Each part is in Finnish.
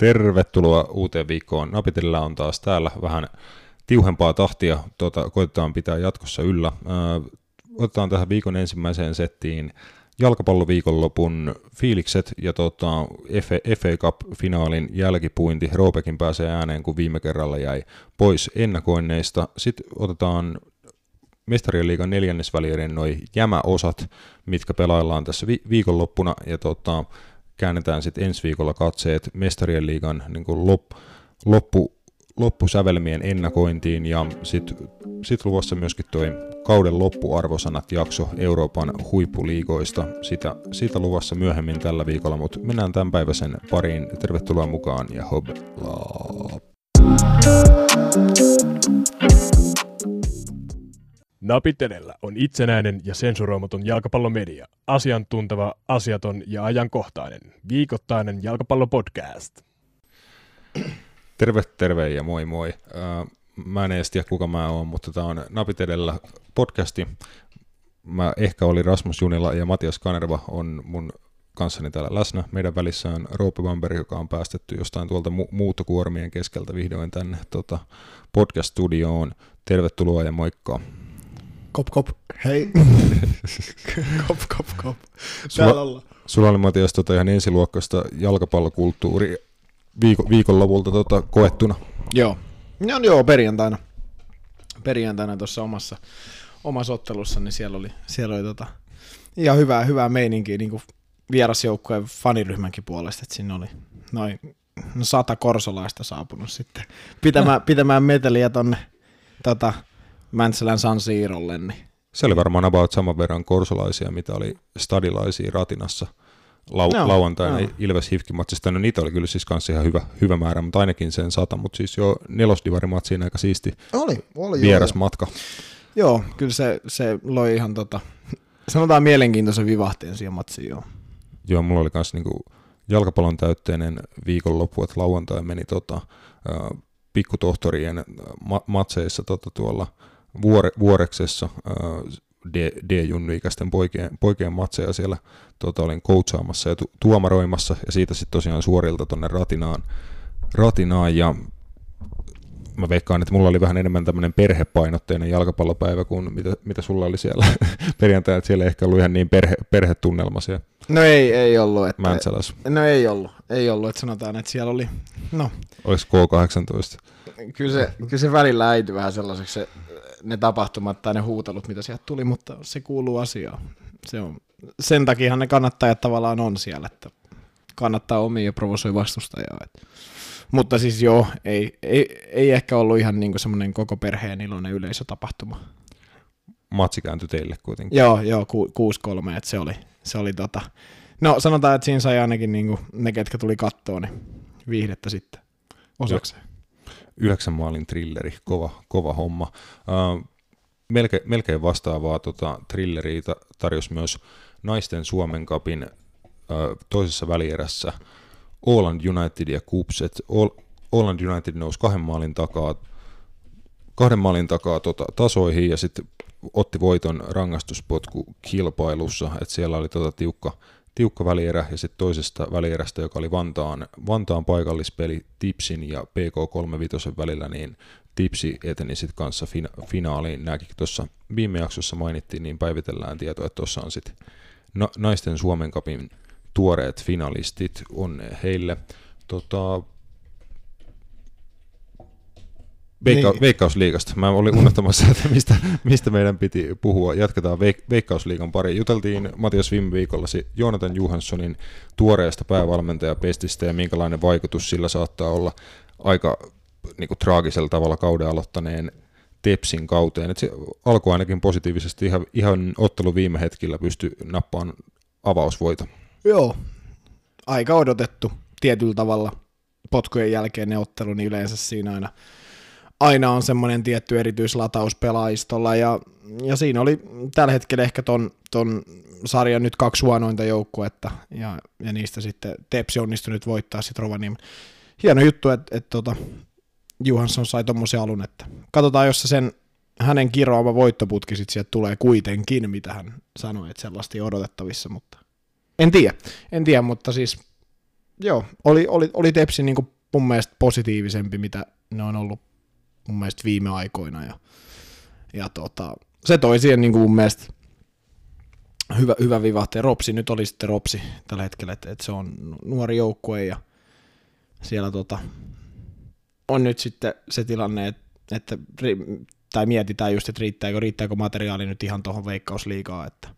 Tervetuloa uuteen viikkoon. Napitellä on taas täällä vähän tiuhempaa tahtia. Tuota, koitetaan pitää jatkossa yllä. Otetaan tähän viikon ensimmäiseen settiin jalkapalloviikonlopun fiilikset ja tota, FA, FA Cup-finaalin jälkipuinti. Roopekin pääsee ääneen, kun viime kerralla jäi pois ennakoinneista. Sitten otetaan mestarien liigan neljännesvälierien noin jämäosat, mitkä pelaillaan tässä vi- viikonloppuna, ja tota, käännetään sitten ensi viikolla katseet mestarien liigan niin lop, loppu, loppusävelmien ennakointiin ja sitten sit luvassa myöskin tuo kauden loppuarvosanat jakso Euroopan huippuliigoista. Sitä, siitä luvassa myöhemmin tällä viikolla, mutta mennään tämän päiväisen pariin. Tervetuloa mukaan ja hobla. Napitelellä on itsenäinen ja sensuroimaton jalkapallomedia. Asiantunteva, asiaton ja ajankohtainen. Viikoittainen jalkapallopodcast. Terve, terve ja moi moi. Mä en edes tiedä kuka mä oon, mutta tämä on Napitelellä podcasti. Mä ehkä oli Rasmus Junila ja Matias Kanerva on mun kanssani täällä läsnä. Meidän välissä on Roope Bamberg, joka on päästetty jostain tuolta mu- muuttokuormien keskeltä vihdoin tänne tota, podcast-studioon. Tervetuloa ja moikka. Kop, kop, hei. kop, kop, kop. Täällä sulla, ollaan. Sulla oli Matias tota ihan ensiluokkaista jalkapallokulttuuri viikon, viikonlopulta tota, koettuna. Joo. No, joo, perjantaina. Perjantaina tuossa omassa, omassa ottelussa, niin siellä oli, siellä oli tota, ihan hyvää, hyvää meininkiä niin kuin vierasjoukkueen faniryhmänkin puolesta, että siinä oli noin no sata korsolaista saapunut sitten pitämään, pitämään meteliä tonne tota, Mäntsälän San Siirolle. Niin. Se oli varmaan about saman verran korsolaisia, mitä oli stadilaisia Ratinassa lau- no, lauantaina no. Ilves Hifki-matsista. No niitä oli kyllä siis kanssa ihan hyvä, hyvä määrä, mutta ainakin sen sata, mutta siis jo nelosdivarimatsiin aika siisti oli, oli vieras joo, matka. Joo, kyllä se, se loi ihan tota, sanotaan mielenkiintoisen vivahteen siihen matsiin, joo. Joo, mulla oli myös niinku jalkapallon täytteinen viikonloppu, että lauantai meni tota, äh, pikkutohtorien ma- matseissa tota, tuolla – vuore, Vuoreksessa D-junnu-ikäisten poikien, poikien matseja siellä tota, olin coachaamassa ja tu- tuomaroimassa ja siitä sitten tosiaan suorilta tuonne Ratinaan, Ratinaan ja mä veikkaan, että mulla oli vähän enemmän tämmöinen perhepainotteinen jalkapallopäivä kuin mitä, mitä sulla oli siellä perjantaina, että siellä ei ehkä ollut ihan niin perhe, perhetunnelma siellä. No ei, ei ollut. Että, Mäntsäläs. No ei ollut, ei ollut, että sanotaan, että siellä oli, no. Olisi K18? Kyllä se, kyllä se välillä äiti vähän sellaiseksi se ne tapahtumat tai ne huutelut, mitä sieltä tuli, mutta se kuuluu asiaan. Se on, sen takia ne kannattajat tavallaan on siellä, että kannattaa omia ja provosoi vastustajaa. Et. Mutta siis joo, ei, ei, ei ehkä ollut ihan niinku semmoinen koko perheen iloinen yleisötapahtuma. Matsi kääntyi teille kuitenkin. Joo, joo, ku, 6-3, että se oli, se oli tota, no sanotaan, että siinä sai ainakin niinku ne, ketkä tuli kattoon, niin viihdettä sitten osakseen yhdeksän maalin trilleri, kova, kova homma. Uh, melkein, melkein vastaavaa tota, thrilleriä tarjosi myös naisten Suomen kapin uh, toisessa välierässä Åland United ja Kupset. Åland United nousi kahden maalin takaa, kahden maalin takaa tota, tasoihin ja sitten otti voiton rangaistuspotku kilpailussa, että siellä oli tota tiukka, tiukka välierä ja sitten toisesta välierästä, joka oli Vantaan, Vantaan paikallispeli Tipsin ja PK35 välillä, niin Tipsi eteni sitten kanssa fina- finaaliin. Nämäkin tuossa viime jaksossa mainittiin, niin päivitellään tietoa, että tuossa on sitten na- naisten Suomen kapin tuoreet finalistit, on heille. Tota, Veikka- niin. Veikkausliigasta. Mä olin unohtamassa, että mistä, mistä meidän piti puhua. Jatketaan Veik- Veikkausliigan pari. Juteltiin Matias viime viikolla Joonatan Johanssonin tuoreesta päävalmentajapestistä ja minkälainen vaikutus sillä saattaa olla aika niin kuin, traagisella tavalla kauden aloittaneen Tepsin kauteen. Et se alkoi ainakin positiivisesti ihan, ihan ottelu viime hetkillä pysty nappaan avausvoita. Joo, aika odotettu tietyllä tavalla potkujen jälkeen ne ottelu, niin yleensä siinä aina aina on semmoinen tietty erityislataus pelaajistolla, ja, ja siinä oli tällä hetkellä ehkä ton, ton sarjan nyt kaksi huonointa joukkuetta, ja, ja niistä sitten Tepsi onnistui nyt voittaa sitten Rovaniemi. Hieno juttu, että et, tota, Johansson sai tommosen alun, että katsotaan, jos se sen hänen kiroama voittoputki sitten sieltä tulee kuitenkin, mitä hän sanoi, että sellaista ei odotettavissa, mutta en tiedä, en tiedä, mutta siis joo, oli, oli, oli Tepsi niin kuin mun mielestä positiivisempi, mitä ne on ollut mun mielestä viime aikoina. Ja, ja tota, se toi siihen niin kuin mun mielestä hyvä, hyvä vivahte. Ropsi nyt oli sitten Ropsi tällä hetkellä, että, että se on nuori joukkue ja siellä tota, on nyt sitten se tilanne, että, että tai mietitään just, että riittääkö, riittääkö materiaali nyt ihan tuohon veikkausliigaan, että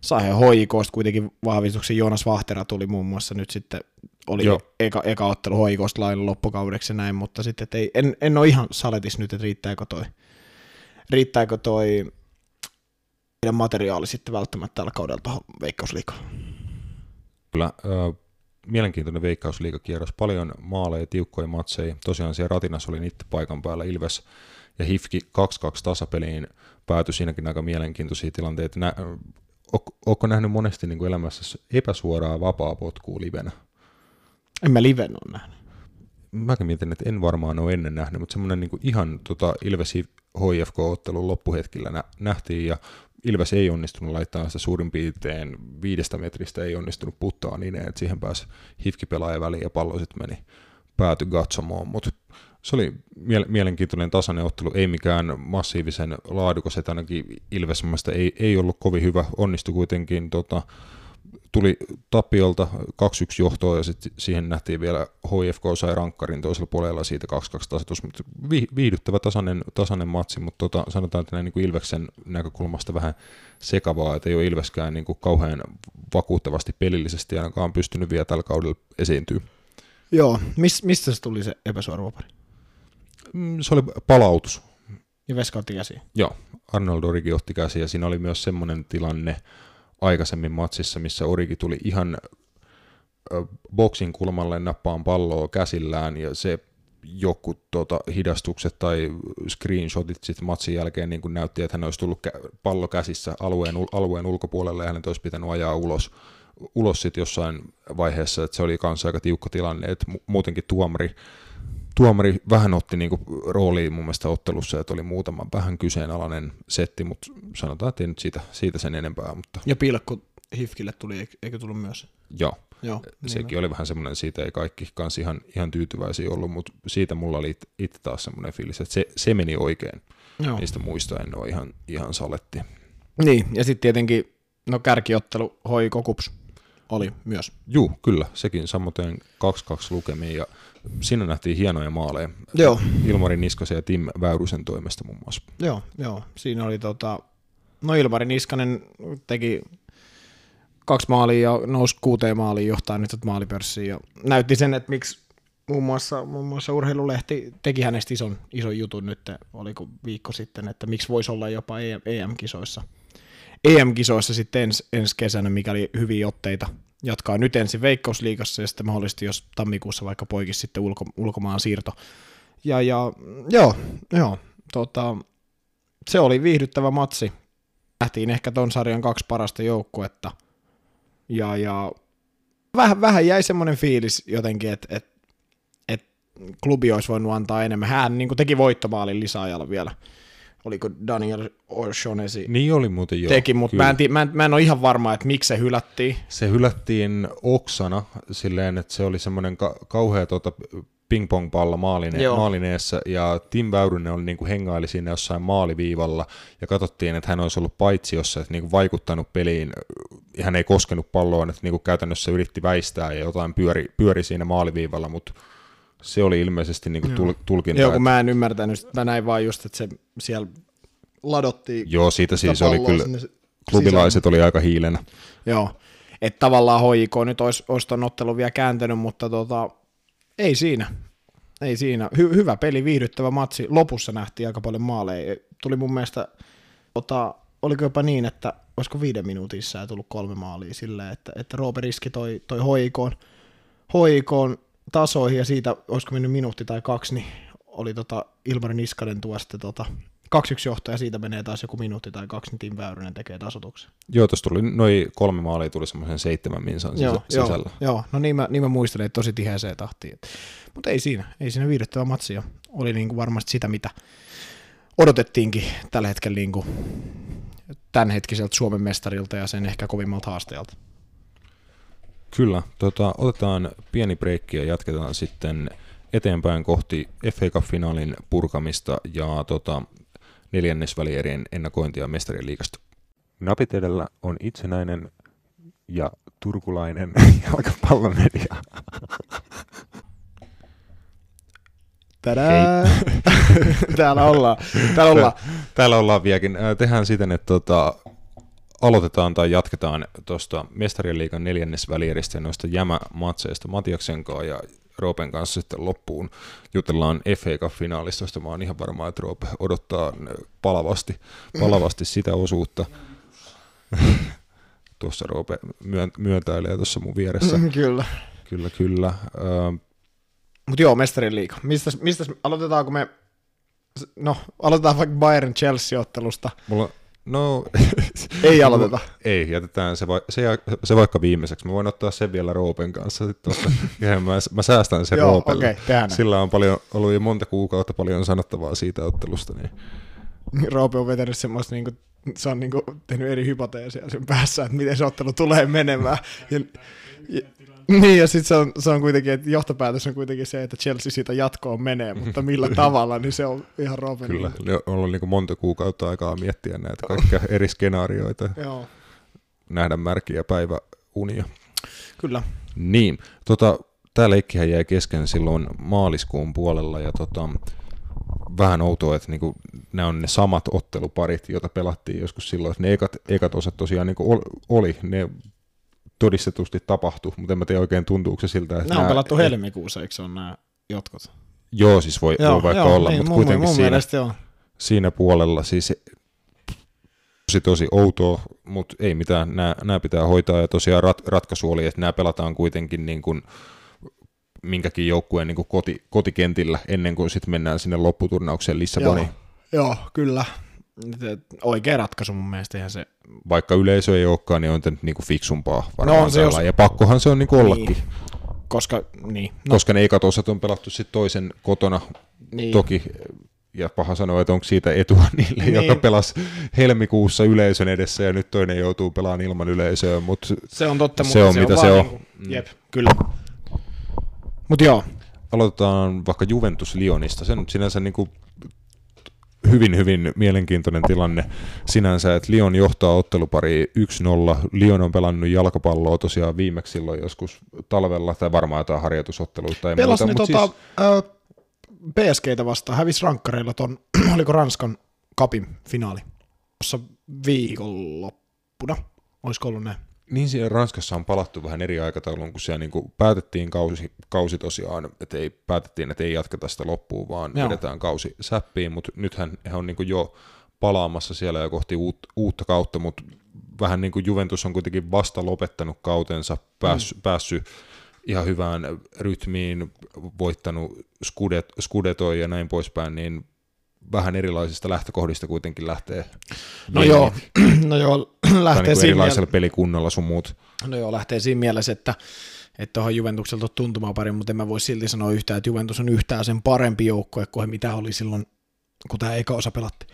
sai he hoikosta kuitenkin vahvistuksen. Joonas Vahtera tuli muun muassa nyt sitten, oli Joo. eka, eka ottelu hoikosta lailla loppukaudeksi ja näin, mutta sitten ei, en, en ole ihan saletis nyt, että riittääkö toi, riittääkö toi materiaali sitten välttämättä tällä kaudella tuohon veikkausliikaan. Kyllä, äh, mielenkiintoinen veikkausliikakierros, paljon maaleja, tiukkoja matseja. Tosiaan siellä Ratinas oli niitä paikan päällä Ilves ja Hifki 2-2 tasapeliin päätyi siinäkin aika mielenkiintoisia tilanteita. Nä, Oletko nähnyt monesti niin kuin elämässä epäsuoraa vapaa potkua livenä? En mä liven ole nähnyt. Mäkin mietin, että en varmaan ole ennen nähnyt, mutta semmoinen niin ihan tota, Ilves HIFK-ottelun loppuhetkillä nä- nähtiin ja Ilves ei onnistunut laittaa sitä suurin piirtein viidestä metristä, ei onnistunut puttaa niin, että siihen pääsi hifki pelaaja väliin ja pallo sitten meni pääty Gatsomoon, mutta se oli mielenkiintoinen tasainen ottelu, ei mikään massiivisen laadukas, että ainakin Ilves ei, ei ollut kovin hyvä, onnistui kuitenkin tota, tuli tappiolta 2-1 johtoa ja sitten siihen nähtiin vielä HFK sai rankkarin toisella puolella siitä 2-2 tasoitus, mutta viihdyttävä tasainen, tasainen matsi, mutta tota, sanotaan, että näin niin kuin Ilveksen näkökulmasta vähän sekavaa, että ei ole Ilveskään niin kuin kauhean vakuuttavasti pelillisesti ainakaan pystynyt vielä tällä kaudella esiintyä. Joo, Mis, mistä se tuli se epäsuoravapari? Mm, se oli palautus. Ja Veska otti käsiä? Joo, Arnold Origi otti käsiä ja siinä oli myös semmoinen tilanne, aikaisemmin matsissa, missä Origi tuli ihan boksin kulmalle nappaan palloa käsillään ja se joku tota, hidastukset tai screenshotit sitten matsin jälkeen niin näytti, että hän olisi tullut pallo käsissä alueen, alueen ulkopuolelle ja hänen olisi pitänyt ajaa ulos, ulos sit jossain vaiheessa, että se oli kanssa aika tiukka tilanne, että muutenkin tuomari tuomari vähän otti niinku rooliin mun mielestä ottelussa, että oli muutama vähän kyseenalainen setti, mutta sanotaan, että ei nyt siitä, siitä sen enempää. Mutta... Ja pilkku Hifkille tuli, eikö tullut myös? Joo, Joo sekin niin oli vähän semmoinen, siitä ei kaikki kanssa ihan, ihan tyytyväisiä ollut, mutta siitä mulla oli itse taas semmoinen fiilis, että se, se meni oikein. Joo. Niistä muista en ole ihan, ihan saletti. Niin, ja sitten tietenkin no kärkiottelu Hoiko Kups oli myös. Juu, kyllä, sekin samoin 2-2 lukemiin ja siinä nähtiin hienoja maaleja. Joo. Ilmari Niskasen ja Tim Väyrysen toimesta muun muassa. Joo, joo. Siinä oli tota, no Ilmari Niskanen teki kaksi maalia ja nousi kuuteen maaliin johtaa nyt maalipörssiin ja näytti sen, että miksi muun muassa, muun muassa urheilulehti teki hänestä ison, ison jutun nyt, oliko viikko sitten, että miksi voisi olla jopa EM-kisoissa. EM-kisoissa sitten ens, ensi kesänä, mikäli hyviä otteita jatkaa nyt ensin Veikkausliigassa ja sitten mahdollisesti, jos tammikuussa vaikka poikisi sitten ulko, ulkomaan siirto. Ja, ja joo, joo tota, se oli viihdyttävä matsi. Nähtiin ehkä ton sarjan kaksi parasta joukkuetta. Ja, ja vähän, vähän jäi semmoinen fiilis jotenkin, että et, et klubi olisi voinut antaa enemmän. Hän niin teki voittomaalin lisäajalla vielä oliko Daniel O'Shaughnessy? Niin oli muuten joo, teki, mutta mä en, mä, en, mä en ole ihan varma, että miksi se hylättiin. Se hylättiin oksana silleen, että se oli semmoinen ka- kauhea tuota, ping-pong-pallo maalin, maalin eessä, ja Tim Väyrynen oli niin kuin hengaili siinä jossain maaliviivalla, ja katsottiin, että hän olisi ollut paitsi jossa, että niin kuin vaikuttanut peliin, hän ei koskenut palloon, että niin kuin käytännössä yritti väistää ja jotain pyöri, pyöri siinä maaliviivalla, mutta se oli ilmeisesti niin kuin tulkinta. Joo, kun mä en ymmärtänyt, mä näin vaan just, että se siellä ladottiin. Joo, siitä siis oli kyllä, klubilaiset sisään. oli aika hiilenä. Joo, että tavallaan HIK nyt olisi, olisi ton ottelun vielä kääntänyt, mutta tota, ei siinä. Ei siinä. Hy- hyvä peli, viihdyttävä matsi. Lopussa nähtiin aika paljon maaleja. Tuli mun mielestä, tota, oliko jopa niin, että olisiko viiden minuutissa tullut kolme maalia silleen, että, että Roope Riski toi, toi hoikoon, hoikoon tasoihin ja siitä, olisiko mennyt minuutti tai kaksi, niin oli tota Ilmari Niskanen tuosta tota, 2-1 johto ja siitä menee taas joku minuutti tai kaksi, niin Tim Väyrynen tekee tasotuksen. Joo, tuossa tuli noin kolme maalia tuli semmoisen seitsemän minsan joo, sisällä. Joo, joo, no niin mä, niin mä muistelin, että tosi tiheäseen tahtiin. Mutta ei siinä, ei siinä viihdyttävä matsi jo. Oli niin kuin varmasti sitä, mitä odotettiinkin tällä hetkellä niin kuin tämänhetkiseltä Suomen mestarilta ja sen ehkä kovimmalta haastajalta. Kyllä, tota, otetaan pieni breikki ja jatketaan sitten eteenpäin kohti FA Cup-finaalin purkamista ja tota, neljännesvälierien ennakointia mestarien liigasta. Napit edellä on itsenäinen ja turkulainen jalkapallomedia. Tadää! Täällä ollaan. Täällä ollaan. Täällä ollaan vieläkin. Äh, Tehdään siten, että tota, aloitetaan tai jatketaan tuosta Mestarien liigan neljännesvälieristä ja noista jämämatseista Matiaksen kanssa ja Roopen kanssa sitten loppuun. Jutellaan FA Cup-finaalista, josta mä oon ihan varma, että Roope odottaa palavasti, palavasti sitä osuutta. tuossa Roope myön- myöntäilee tuossa mun vieressä. Kyllä. Kyllä, kyllä. Öö, Mutta joo, mestarin liiga. Mistä, mistä, aloitetaanko me, no aloitetaan vaikka Bayern Chelsea-ottelusta. mulla, no, Ei aloiteta. Ei, jätetään se, va- se, ja- se vaikka viimeiseksi. Mä voin ottaa sen vielä Roopen kanssa. Sit tuosta. Ja mä, mä säästän sen Joo, Roopelle. näin. Sillä on paljon, ollut jo monta kuukautta paljon sanottavaa siitä ottelusta. Niin. Roope on vetänyt semmoista, niinku, se on niinku tehnyt eri hypoteeseja sen päässä, että miten se ottelu tulee menemään. Ja, ja, niin, ja sitten se on, se on kuitenkin, että johtopäätös on kuitenkin se, että Chelsea siitä jatkoon menee, mutta millä tavalla, niin se on ihan Roopen. Kyllä, on ollut niin monta kuukautta aikaa miettiä näitä kaikkia eri skenaarioita, joo, nähdä märkiä päiväunia. kyllä. Niin, tota, tämä leikkihän jäi kesken silloin maaliskuun puolella ja tota, vähän outoa, että niinku, nämä on ne samat otteluparit, joita pelattiin joskus silloin, että ne ekat, ekat osat tosiaan niinku ol, oli, ne todistetusti tapahtui, mutta en mä tiedä oikein tuntuuko se siltä, että Nämä on pelattu helmikuussa, eikö se on nämä jotkut? Joo, siis voi, voi vaikka olla, niin, mutta mun, kuitenkin mun siinä, joo. siinä puolella siis tosi tosi outoa, mutta ei mitään, nämä pitää hoitaa ja tosiaan rat, ratkaisu oli, että nämä pelataan kuitenkin niin kuin minkäkin joukkueen niin kuin koti, kotikentillä ennen kuin sitten mennään sinne lopputurnaukseen Lissaboniin. Joo, joo, kyllä. Oikea ratkaisu mun mielestä ihan se. Vaikka yleisö ei olekaan, niin on tämä niin kuin fiksumpaa varmaan No on se, jos- Ja pakkohan se on niin kuin ollakin, Niin. Koska, niin. no. koska ne ekat osat on pelattu sitten toisen kotona niin. toki, ja paha sanoa, että onko siitä etua niille, niin. Niin. joka pelasi helmikuussa yleisön edessä ja nyt toinen joutuu pelaamaan ilman yleisöä, mutta Se on totta, Se on, mitä vaan se on. Niinku, jep, kyllä. Mutta joo, aloitetaan vaikka Juventus Lyonista. Se nyt sinänsä niin kuin hyvin, hyvin mielenkiintoinen tilanne sinänsä, että Lyon johtaa ottelupari 1-0. Lyon on pelannut jalkapalloa tosiaan viimeksi silloin joskus talvella, tai varmaan jotain harjoitusotteluita tai pelas muuta. ne tota, siis, ö, PSGtä vastaan, hävisi rankkareilla ton, oliko Ranskan kapin finaali, tuossa viikonloppuna, olisiko ollut näin? Niin siellä Ranskassa on palattu vähän eri aikatauluun, kun siellä niin kuin päätettiin kausi, kausi tosiaan, että ei, päätettiin, että ei jatketa sitä loppuun, vaan Joo. vedetään kausi säppiin, mutta nythän he on niin kuin jo palaamassa siellä ja kohti uut, uutta kautta, mutta vähän niin kuin Juventus on kuitenkin vasta lopettanut kautensa, pääs, mm. päässyt ihan hyvään rytmiin, voittanut skudet, skudetoja ja näin poispäin, niin vähän erilaisista lähtökohdista kuitenkin lähtee. No joo, no joo, lähtee niin siinä erilaisella miele- pelikunnalla sun muut. No joo, lähtee siinä mielessä, että että tuohon Juventukselta tuntumaan pari, mutta en mä voi silti sanoa yhtään, että Juventus on yhtään sen parempi joukkue kuin mitä oli silloin, kun tämä eka osa pelattiin.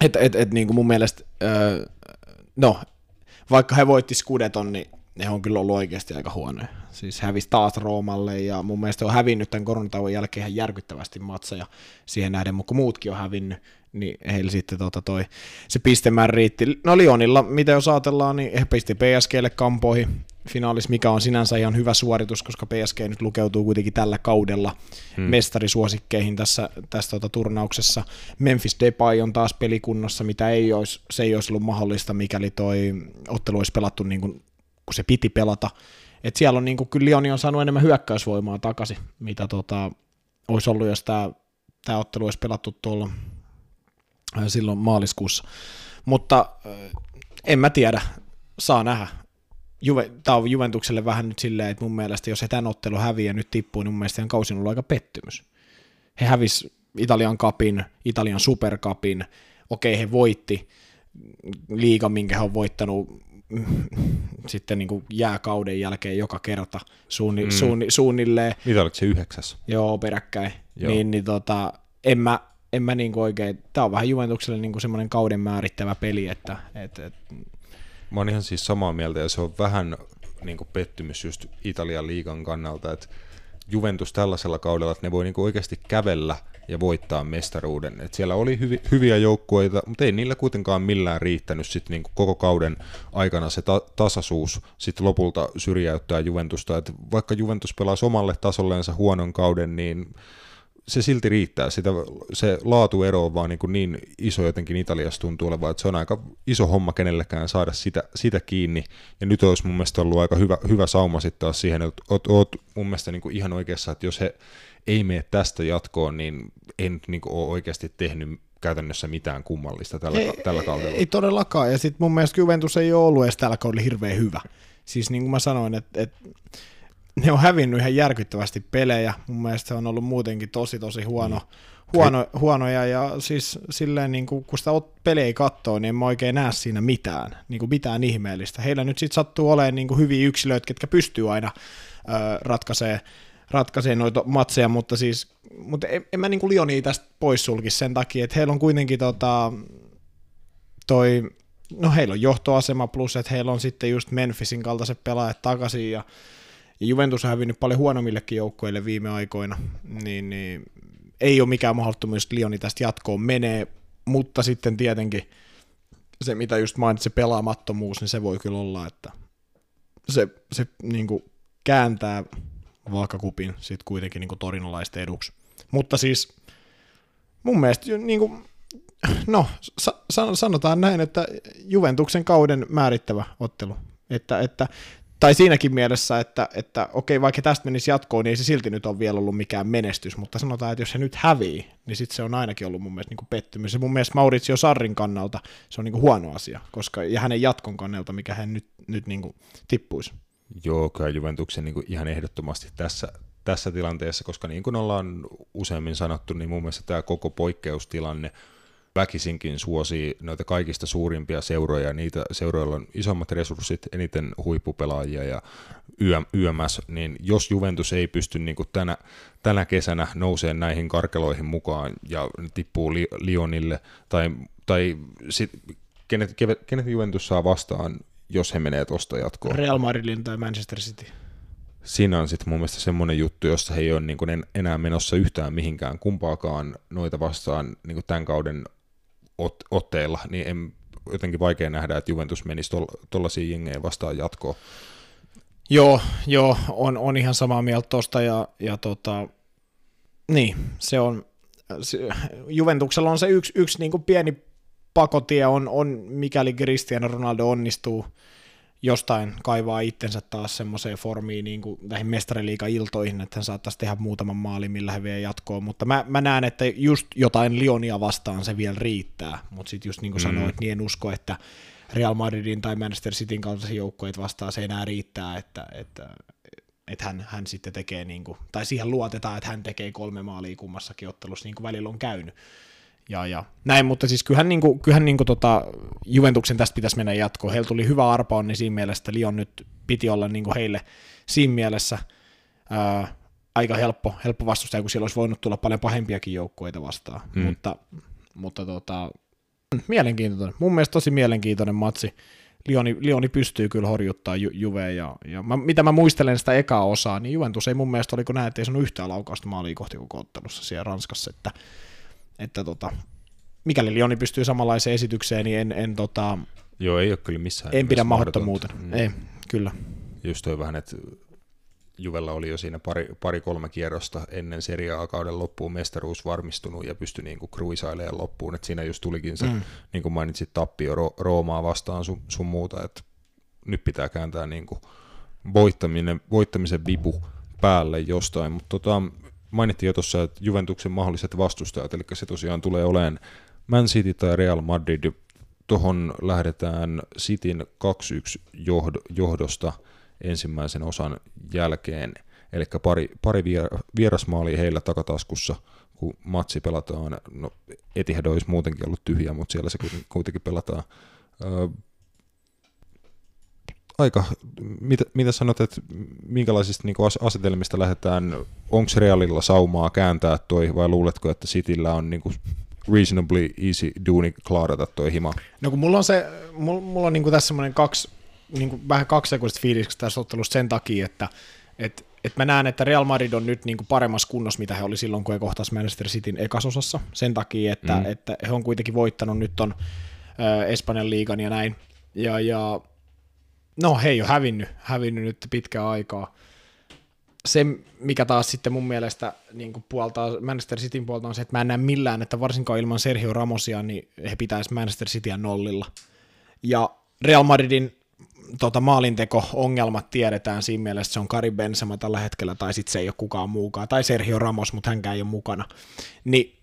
että et, et, niin kuin mun mielestä, öö, no, vaikka he voitti Scudeton, niin ne on kyllä ollut oikeasti aika huonoja. Siis hävisi taas Roomalle ja mun mielestä on hävinnyt tämän koronatauon jälkeen ihan järkyttävästi matseja siihen nähden, mutta kun muutkin on hävinnyt, niin heillä sitten tota toi, se pistemäärä riitti. No Lionilla, mitä jos ajatellaan, niin he pisti PSGlle kampoihin finaalissa, mikä on sinänsä ihan hyvä suoritus, koska PSG nyt lukeutuu kuitenkin tällä kaudella hmm. mestarisuosikkeihin tässä, tässä tota turnauksessa. Memphis Depay on taas pelikunnossa, mitä ei olisi, se ei olisi ollut mahdollista, mikäli toi ottelu olisi pelattu niin kuin, kun se piti pelata. Et siellä on niin kuin, kyllä Lioni on saanut enemmän hyökkäysvoimaa takaisin, mitä tota, olisi ollut, jos tämä, tämä ottelu olisi pelattu tuolla äh, silloin maaliskuussa. Mutta äh, en mä tiedä, saa nähdä. Juve, tämä on Juventukselle vähän nyt silleen, että mun mielestä jos he tämän ottelu häviää nyt tippuu, niin mun mielestä on ollut aika pettymys. He hävis Italian kapin, Italian superkapin, okei he voitti liigan, minkä he on voittanut sitten niin kuin jääkauden jälkeen joka kerta suunni, mm. suunni, suunnilleen, Mitä oliko se yhdeksäs? joo peräkkäin, Joo. niin, niin tota, en mä, en mä niin oikein, tämä on vähän Juventukselle niin semmoinen kauden määrittävä peli, että et, et, Mä oon ihan siis samaa mieltä ja se on vähän niin kuin pettymys just Italian liigan kannalta, että Juventus tällaisella kaudella, että ne voi niin kuin oikeasti kävellä ja voittaa mestaruuden. Et siellä oli hyvi, hyviä joukkueita, mutta ei niillä kuitenkaan millään riittänyt sit niinku koko kauden aikana se ta- tasaisuus sit lopulta syrjäyttää Juventusta. Et vaikka Juventus pelasi omalle tasolleensa huonon kauden, niin se silti riittää. Sitä, se laatuero on vaan niin, niin iso jotenkin Italiassa tuntuu olevan, että se on aika iso homma kenellekään saada sitä, sitä kiinni. Ja nyt olisi mun mielestä ollut aika hyvä, hyvä sauma sitten taas siihen, että oot, oot mun mielestä niin kuin ihan oikeassa, että jos he ei mene tästä jatkoon, niin en niin kuin ole oikeasti tehnyt käytännössä mitään kummallista tällä, ei, tällä kaudella. Ei, ei todellakaan, ja sitten mun mielestä Juventus ei ole ollut edes tällä kaudella hirveän hyvä. Siis niin kuin mä sanoin, että, että ne on hävinnyt ihan järkyttävästi pelejä. Mun mielestä se on ollut muutenkin tosi tosi huono, mm. huono, huonoja ja siis silleen niin kuin, kun sitä pelejä katsoo, niin en mä oikein näe siinä mitään, niin kuin mitään ihmeellistä. Heillä nyt sitten sattuu olemaan niin kuin hyviä yksilöitä, ketkä pystyy aina ö, ratkaisee, ratkaisee noita matseja, mutta siis mutta en, en mä niin kuin tästä poissulkisi sen takia, että heillä on kuitenkin tota, toi, no heillä on johtoasema plus, että heillä on sitten just Memphisin kaltaiset pelaajat takaisin ja ja Juventus on hävinnyt paljon huonommillekin joukkoille viime aikoina, niin, niin ei ole mikään mahdottomuus, että Lioni tästä jatkoon menee, mutta sitten tietenkin se, mitä just mainitsin, pelaamattomuus, niin se voi kyllä olla, että se, se niin kuin kääntää vaakakupin sitten kuitenkin niin torinolaisten eduksi. Mutta siis mun mielestä niin kuin, no, sa- sanotaan näin, että Juventuksen kauden määrittävä ottelu. Että, että tai siinäkin mielessä, että, että okei, vaikka tästä menisi jatkoon, niin ei se silti nyt ole vielä ollut mikään menestys, mutta sanotaan, että jos se nyt hävii, niin sitten se on ainakin ollut mun mielestä niin kuin pettymys. Ja mun mielestä Maurizio Sarrin kannalta se on niin kuin huono asia, koska, ja hänen jatkon kannalta, mikä hän nyt, nyt niin kuin tippuisi. Joo, kyllä Juventuksen niin kuin ihan ehdottomasti tässä, tässä tilanteessa, koska niin kuin ollaan useammin sanottu, niin mun mielestä tämä koko poikkeustilanne väkisinkin suosii noita kaikista suurimpia seuroja, niitä seuroilla on isommat resurssit, eniten huippupelaajia ja YMS, niin jos Juventus ei pysty niin kuin tänä, tänä kesänä nouseen näihin karkeloihin mukaan ja tippuu li, Lionille, tai, tai sit, kenet, kenet Juventus saa vastaan, jos he menee tuosta jatkoon? Real Madridin tai Manchester City siinä on sitten mun mielestä semmoinen juttu, jossa he ei ole niin enää menossa yhtään mihinkään kumpaakaan noita vastaan niin tämän kauden ot, otteilla, niin en, jotenkin vaikea nähdä, että Juventus menisi tuollaisia tol, jengejä vastaan jatkoon. Joo, joo on, on ihan samaa mieltä tuosta ja, ja tota, niin, se on, se, Juventuksella on se yksi, yksi niin kuin pieni pakotie on, on, mikäli Cristiano Ronaldo onnistuu jostain kaivaa itsensä taas semmoiseen formiin niin kuin näihin mestariliiga-iltoihin, että hän saattaisi tehdä muutaman maalin, millä he vie jatkoon, mutta mä, mä näen, että just jotain Lionia vastaan se vielä riittää, mutta sitten just niin kuin mm. sanoit, niin en usko, että Real Madridin tai Manchester Cityn kaltaisia joukkoja vastaan se enää riittää, että, että, että hän, hän sitten tekee, niin kuin, tai siihen luotetaan, että hän tekee kolme maalia kummassakin ottelussa, niin kuin välillä on käynyt ja, ja näin, mutta siis kyllähän, niin kuin, kyllähän niin kuin tota, Juventuksen tästä pitäisi mennä jatkoon. Heillä tuli hyvä arpa niin siinä mielessä, että Lion nyt piti olla niin kuin heille siinä mielessä ää, aika helppo, helppo vastustaja, kun siellä olisi voinut tulla paljon pahempiakin joukkueita vastaan. Mm. Mutta, mutta tota, mielenkiintoinen. Mun mielestä tosi mielenkiintoinen matsi. Lioni, Lioni pystyy kyllä horjuttaa Ju, Juve, ja, ja mä, mitä mä muistelen sitä ekaa osaa, niin Juventus ei mun mielestä, oliko näin, että ei sanonut yhtään laukausta maalia kohti koko ottelussa siellä Ranskassa, että että tota, mikäli Lioni pystyy samanlaiseen esitykseen, niin en, en tota, Joo, ei ole kyllä missään. En pidä mahdottomuutena. Mm. Ei, kyllä. Just toi vähän, että Juvella oli jo siinä pari, pari kolme kierrosta ennen seriaa kauden loppuun mestaruus varmistunut ja pystyi niin kuin kruisailemaan loppuun, että siinä just tulikin se, mm. niin kuin mainitsit, tappio Ro- Roomaa vastaan sun, sun muuta, että nyt pitää kääntää niin kuin voittaminen, voittamisen vipu päälle jostain, mutta tota, mainittiin jo tuossa, että Juventuksen mahdolliset vastustajat, eli se tosiaan tulee olemaan Man City tai Real Madrid. Tuohon lähdetään Cityn 2-1 johdosta ensimmäisen osan jälkeen, eli pari, pari vierasmaalia heillä takataskussa, kun matsi pelataan. No, Etihad olisi muutenkin ollut tyhjä, mutta siellä se kuitenkin pelataan aika, mitä, mitä sanot, että minkälaisista niin asetelmista lähdetään, onko Realilla saumaa kääntää toi vai luuletko, että Cityllä on niin kuin, reasonably easy duuni klaarata toi hima. No kun mulla on se, mulla, mulla on niinku tässä semmoinen kaksi, niinku vähän kaksi sekunnista fiilistä tässä ottelusta sen takia, että et, et mä näen, että Real Madrid on nyt niinku paremmassa kunnossa, mitä he oli silloin, kun he kohtasivat Manchester Cityn ekasosassa. Sen takia, että, mm. että he on kuitenkin voittanut nyt on Espanjan liigan ja näin. Ja, ja no he ei ole hävinnyt, hävinnyt nyt pitkää aikaa se, mikä taas sitten mun mielestä niin puoltaa Manchester Cityn puolta on se, että mä en näe millään, että varsinkaan ilman Sergio Ramosia, niin he pitäisi Manchester Cityä nollilla. Ja Real Madridin tota, maalinteko-ongelmat tiedetään siinä mielessä, se on Karim Benzema tällä hetkellä, tai sitten se ei ole kukaan muukaan, tai Sergio Ramos, mutta hänkään ei ole mukana. Niin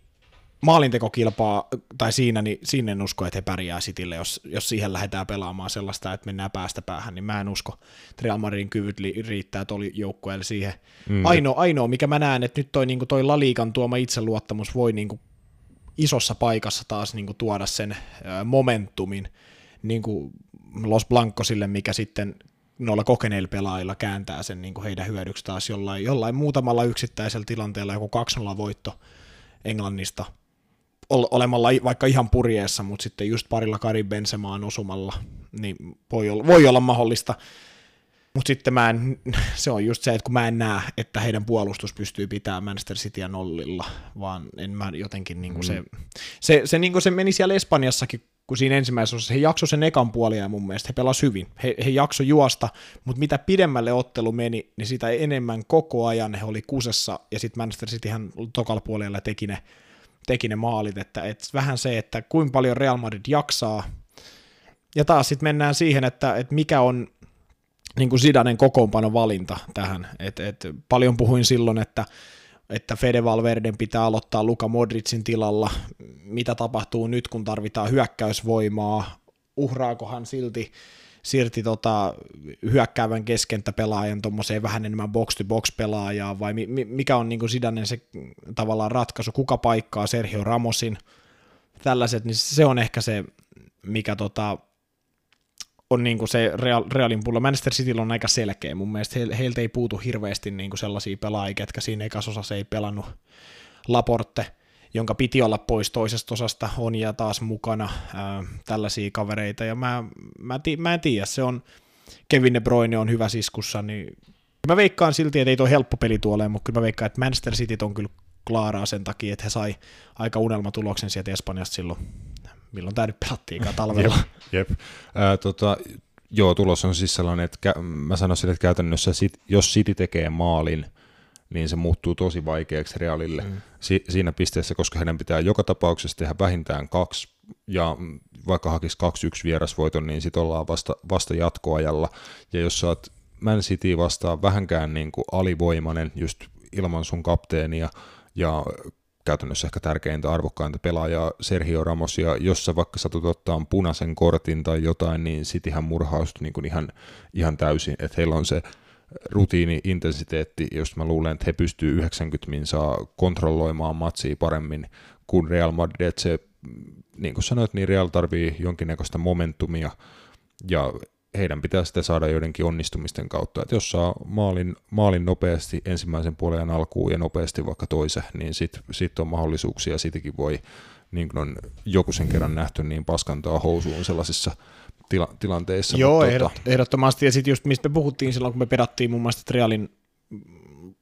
maalintekokilpaa, tai siinä, niin siinä en usko, että he pärjää Citylle, jos, jos siihen lähdetään pelaamaan sellaista, että mennään päästä päähän, niin mä en usko, että Real Madridin kyvyt li- riittää tuolla joukkueelle siihen. Mm. Ainoa, ainoa, mikä mä näen, että nyt toi, niin toi Laliikan tuoma itseluottamus voi niin kuin isossa paikassa taas niin kuin tuoda sen momentumin niin kuin Los Blancosille, mikä sitten noilla kokeneilla pelaajilla kääntää sen niin kuin heidän hyödyksi taas jollain, jollain muutamalla yksittäisellä tilanteella, joku 2-0 voitto Englannista – olemalla vaikka ihan purjeessa, mutta sitten just parilla Karin Bensemaan osumalla, niin voi olla, voi olla mahdollista. Mutta sitten mä en, se on just se, että kun mä en näe, että heidän puolustus pystyy pitämään Manchester Cityä nollilla, vaan en mä jotenkin niin kuin mm. se, se, se, niin kuin se meni siellä Espanjassakin, kun siinä ensimmäisessä osassa he jaksoi sen ekan puolia ja mun mielestä he pelasivat hyvin. He, he jakso juosta, mutta mitä pidemmälle ottelu meni, niin sitä enemmän koko ajan he oli kusessa ja sitten Manchester Cityhän tokalla puolella teki ne teki ne maalit, että, että vähän se, että kuinka paljon Real Madrid jaksaa, ja taas sitten mennään siihen, että, että mikä on niin kuin Sidanen kokoonpano valinta tähän, et, et paljon puhuin silloin, että että Fede Valverden pitää aloittaa Luka Modricin tilalla, mitä tapahtuu nyt, kun tarvitaan hyökkäysvoimaa, uhraakohan silti siirti tota, hyökkäävän keskentäpelaajan tuommoiseen vähän enemmän box-to-box-pelaajaa, vai mi- mikä on niin Sidanen se tavallaan ratkaisu, kuka paikkaa Sergio Ramosin, tällaiset, niin se on ehkä se, mikä tota, on niin kuin se Real, Realin pullo. Manchester City on aika selkeä mun mielestä. He, heiltä ei puutu hirveästi niin kuin sellaisia pelaajia, ketkä siinä ekasosassa ei pelannut. Laporte, jonka piti olla pois toisesta osasta, on ja taas mukana ää, tällaisia kavereita, ja mä, mä, ti, mä en tiedä, se on, Kevin De Bruyne on hyvä siskussa, niin mä veikkaan silti, että ei tuo helppo peli tuoleen, mutta kyllä mä veikkaan, että Manchester City on kyllä klaaraa sen takia, että he sai aika unelmatuloksen sieltä Espanjasta silloin, milloin tämä nyt pelattiinkaan talvella. jep, jep. Äh, tota, joo, tulos on siis sellainen, että mä sanoisin, että käytännössä sit, jos City tekee maalin, niin se muuttuu tosi vaikeaksi Realille mm. si- siinä pisteessä, koska heidän pitää joka tapauksessa tehdä vähintään kaksi, ja vaikka hakisi 2-1 vierasvoiton, niin sitten ollaan vasta, vasta jatkoajalla, ja jos sä oot Man City vastaan vähänkään niin kuin alivoimainen just ilman sun kapteenia, ja käytännössä ehkä tärkeintä arvokkainta pelaajaa Sergio Ramos, ja jos sä vaikka satut ottaa punaisen kortin tai jotain, niin Cityhän murhaustui niin kuin ihan, ihan täysin, että heillä on se rutiini-intensiteetti, jos mä luulen, että he pystyy 90 minsaa kontrolloimaan matsia paremmin kuin Real Madrid, että se, niin kuin sanoit, niin Real tarvii jonkinnäköistä momentumia, ja heidän pitää sitten saada joidenkin onnistumisten kautta, että jos saa maalin, maalin nopeasti ensimmäisen puolen alkuun ja nopeasti vaikka toisen, niin sitten sit on mahdollisuuksia, sitäkin voi, niin kuin on joku sen kerran nähty, niin paskantaa housuun sellaisissa tila- tilanteissa. Joo, mutta, ehdot, tota... ehdottomasti. Ja sitten just mistä me puhuttiin silloin, kun me pedattiin muun muassa Realin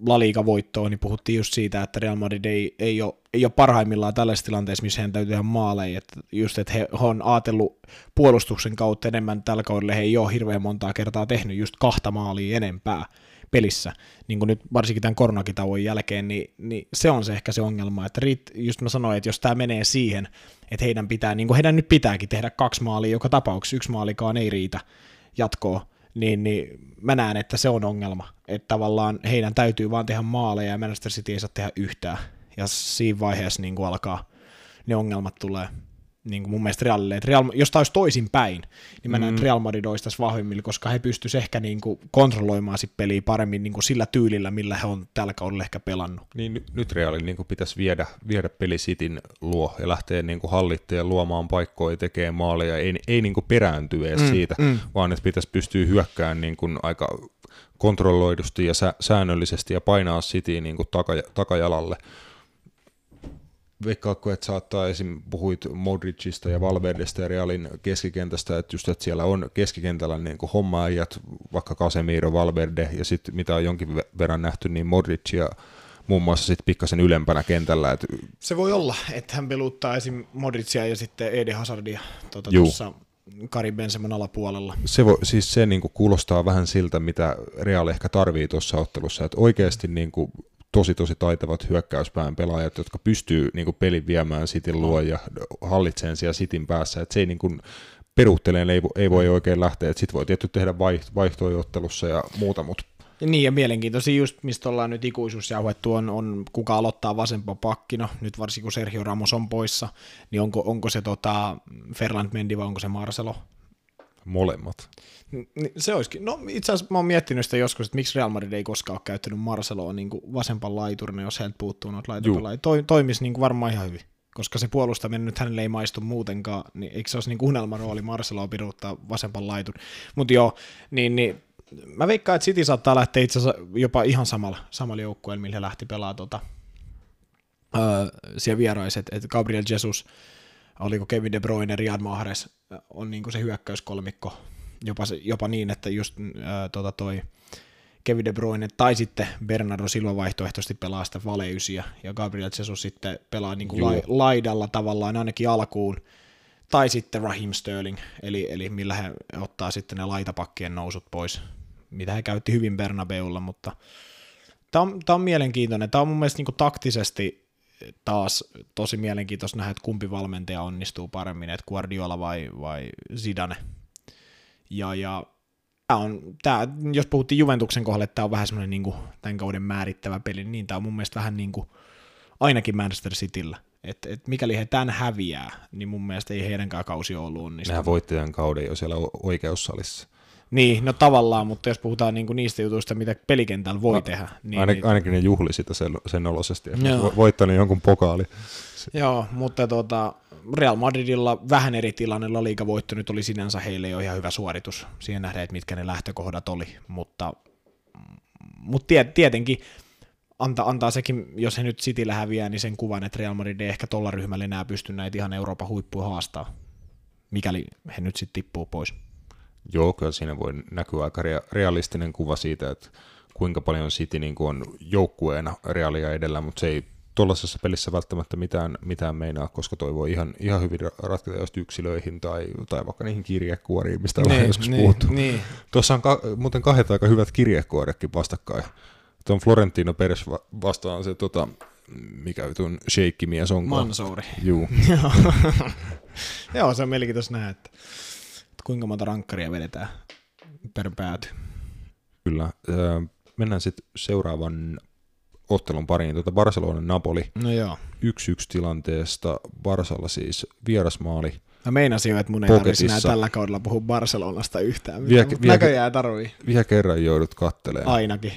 La Liga-voittoa, niin puhuttiin just siitä, että Real Madrid ei, ei, ole, ei ole parhaimmillaan tällaisessa tilanteessa, missä heidän täytyy tehdä maaleja. Että just, että he on ajatellut puolustuksen kautta enemmän tällä kaudella, he ei ole hirveän montaa kertaa tehnyt just kahta maalia enempää pelissä, niin kuin nyt varsinkin tämän koronakitauon jälkeen, niin, niin se on se ehkä se ongelma, että riit, just mä sanoin, että jos tämä menee siihen, että heidän pitää, niin kuin heidän nyt pitääkin tehdä kaksi maalia joka tapauksessa, yksi maalikaan ei riitä jatkoa, niin, niin mä näen, että se on ongelma, että tavallaan heidän täytyy vaan tehdä maaleja ja Manchester City ei saa tehdä yhtään, ja siinä vaiheessa niin kuin alkaa ne ongelmat tulee niin kuin mun mielestä Realille, että Real, jos tämä olisi toisin päin, niin mä mm. näen, että Real Madrid olisi tässä vahvemmilla, koska he pystyisivät ehkä niin kuin kontrolloimaan sit peliä paremmin niin kuin sillä tyylillä, millä he on tällä kaudella ehkä pelannut. Niin nyt Realin niin kuin pitäisi viedä, viedä peli Sitin luo ja lähteä niin kuin hallitteen luomaan paikkoja, tekemään maaleja, ei, ei niin kuin perääntyä edes mm, siitä, mm. vaan että pitäisi pystyä hyökkään niin kuin aika kontrolloidusti ja sä, säännöllisesti ja painaa Cityin niin kuin taka, takajalalle veikkaatko, että saattaa esim. puhuit Modricista ja Valverdesta ja Realin keskikentästä, että just, että siellä on keskikentällä niin kuin hommaajat, vaikka Casemiro, Valverde ja sitten mitä on jonkin verran nähty, niin Modric ja muun muassa sitten pikkasen ylempänä kentällä. Että... Se voi olla, että hän peluttaa esim. Modricia ja sitten Ede Hazardia tuota, tuossa Karin Bensemon alapuolella. Se, voi, siis se niin kuin kuulostaa vähän siltä, mitä Real ehkä tarvii tuossa ottelussa, että oikeasti niin kuin tosi tosi taitavat hyökkäyspään pelaajat, jotka pystyy niin kuin pelin viemään Sitin luo ja hallitseen siellä Sitin päässä, että se ei niin kuin peruutteleen ei, ei voi oikein lähteä, että sit voi tietty tehdä vaihtoja ja muuta, mutta ja niin, ja mielenkiintoisia just, mistä ollaan nyt ikuisuusjauhettu, on, on kuka aloittaa vasempaa pakkina, nyt varsinkin kun Sergio Ramos on poissa, niin onko, onko se tota Ferland Mendy vai onko se Marcelo? Molemmat. Se olisikin. No itse asiassa mä oon miettinyt sitä joskus, että miksi Real Madrid ei koskaan ole käyttänyt Marceloa niin kuin vasempan laiturina, jos heiltä puuttuu noita laitapelaajia. Toi, toimisi niin kuin varmaan ihan hyvin koska se puolustaminen nyt hänelle ei maistu muutenkaan, niin eikö se olisi niin unelmarooli Marceloa piduttaa vasempan laitun. Mutta joo, niin, niin mä veikkaan, että City saattaa lähteä itse asiassa jopa ihan samalla, samalla joukkueella, millä he lähti pelaamaan tota, öö, siellä vieraiset, että Gabriel Jesus, oliko Kevin De Bruyne, Riyad Mahrez on niin kuin se hyökkäyskolmikko, jopa, se, jopa niin, että just öö, tota toi Kevin De Bruyne tai sitten Bernardo Silva vaihtoehtoisesti pelaa sitä valeysiä ja Gabriel Jesus sitten pelaa niin kuin la, laidalla tavallaan ainakin alkuun, tai sitten Raheem Sterling, eli, eli millä he ottaa sitten ne laitapakkien nousut pois, mitä he käytti hyvin Bernabeulla, mutta tämä on, tämä on mielenkiintoinen. Tämä on mun mielestä niin taktisesti taas tosi mielenkiintoista nähdä, että kumpi valmentaja onnistuu paremmin, että Guardiola vai, vai Zidane. Ja, ja tämä on, tämä, jos puhuttiin Juventuksen kohdalla, että tämä on vähän semmoinen niin tämän kauden määrittävä peli, niin tämä on mun mielestä vähän niin kuin, ainakin Manchester Cityllä. Että et mikäli he tämän häviää, niin mun mielestä ei heidänkään kausi ollut onnistunut. Nehän voitti tämän kauden jo siellä oikeussalissa. Niin, no tavallaan, mutta jos puhutaan niinku niistä jutuista, mitä pelikentällä voi no, tehdä. Niin, ainakin, niin... ainakin ne juhli sitä sen, sen oloisesti, että voittanut jonkun pokaali. Joo, mutta tota, Real Madridilla vähän eri tilanne, La Liga-voitto nyt oli sinänsä heille jo ihan hyvä suoritus. Siihen nähdään, että mitkä ne lähtökohdat oli, mutta, mutta tietenkin antaa, antaa sekin, jos he nyt Cityllä häviää, niin sen kuvan, että Real Madrid ei ehkä tuolla ryhmällä enää pysty näitä ihan Euroopan huippuja haastaa, mikäli he nyt sitten tippuu pois. Joo, kyllä siinä voi näkyä aika realistinen kuva siitä, että kuinka paljon City niin kuin on joukkueena realia edellä, mutta se ei tuollaisessa pelissä välttämättä mitään, mitään meinaa, koska toi voi ihan, ihan hyvin ratketa just yksilöihin tai, tai vaikka niihin kirjekuoriin, mistä niin, joskus niin, puhuttu. Niin. Tuossa on ka- muuten kahdet aika hyvät kirjekuorekin vastakkain. Tuon Florentino Peres vastaan se, tota, mikä tuon sheikkimies on. Mansouri. Juu. Joo, se on mielenkiintoista nähdä, että kuinka monta rankkaria vedetään per pääty. Kyllä. Mennään sitten seuraavan ottelun pariin. Tuota Barcelonan Napoli. No joo. 1-1 tilanteesta. Barsalla siis vierasmaali. Mä meinasin jo, että mun ei tarvitsisi enää tällä kaudella puhua Barcelonasta yhtään. Vie, vie, näköjään tarvii. Vielä kerran joudut kattelemaan. Ainakin.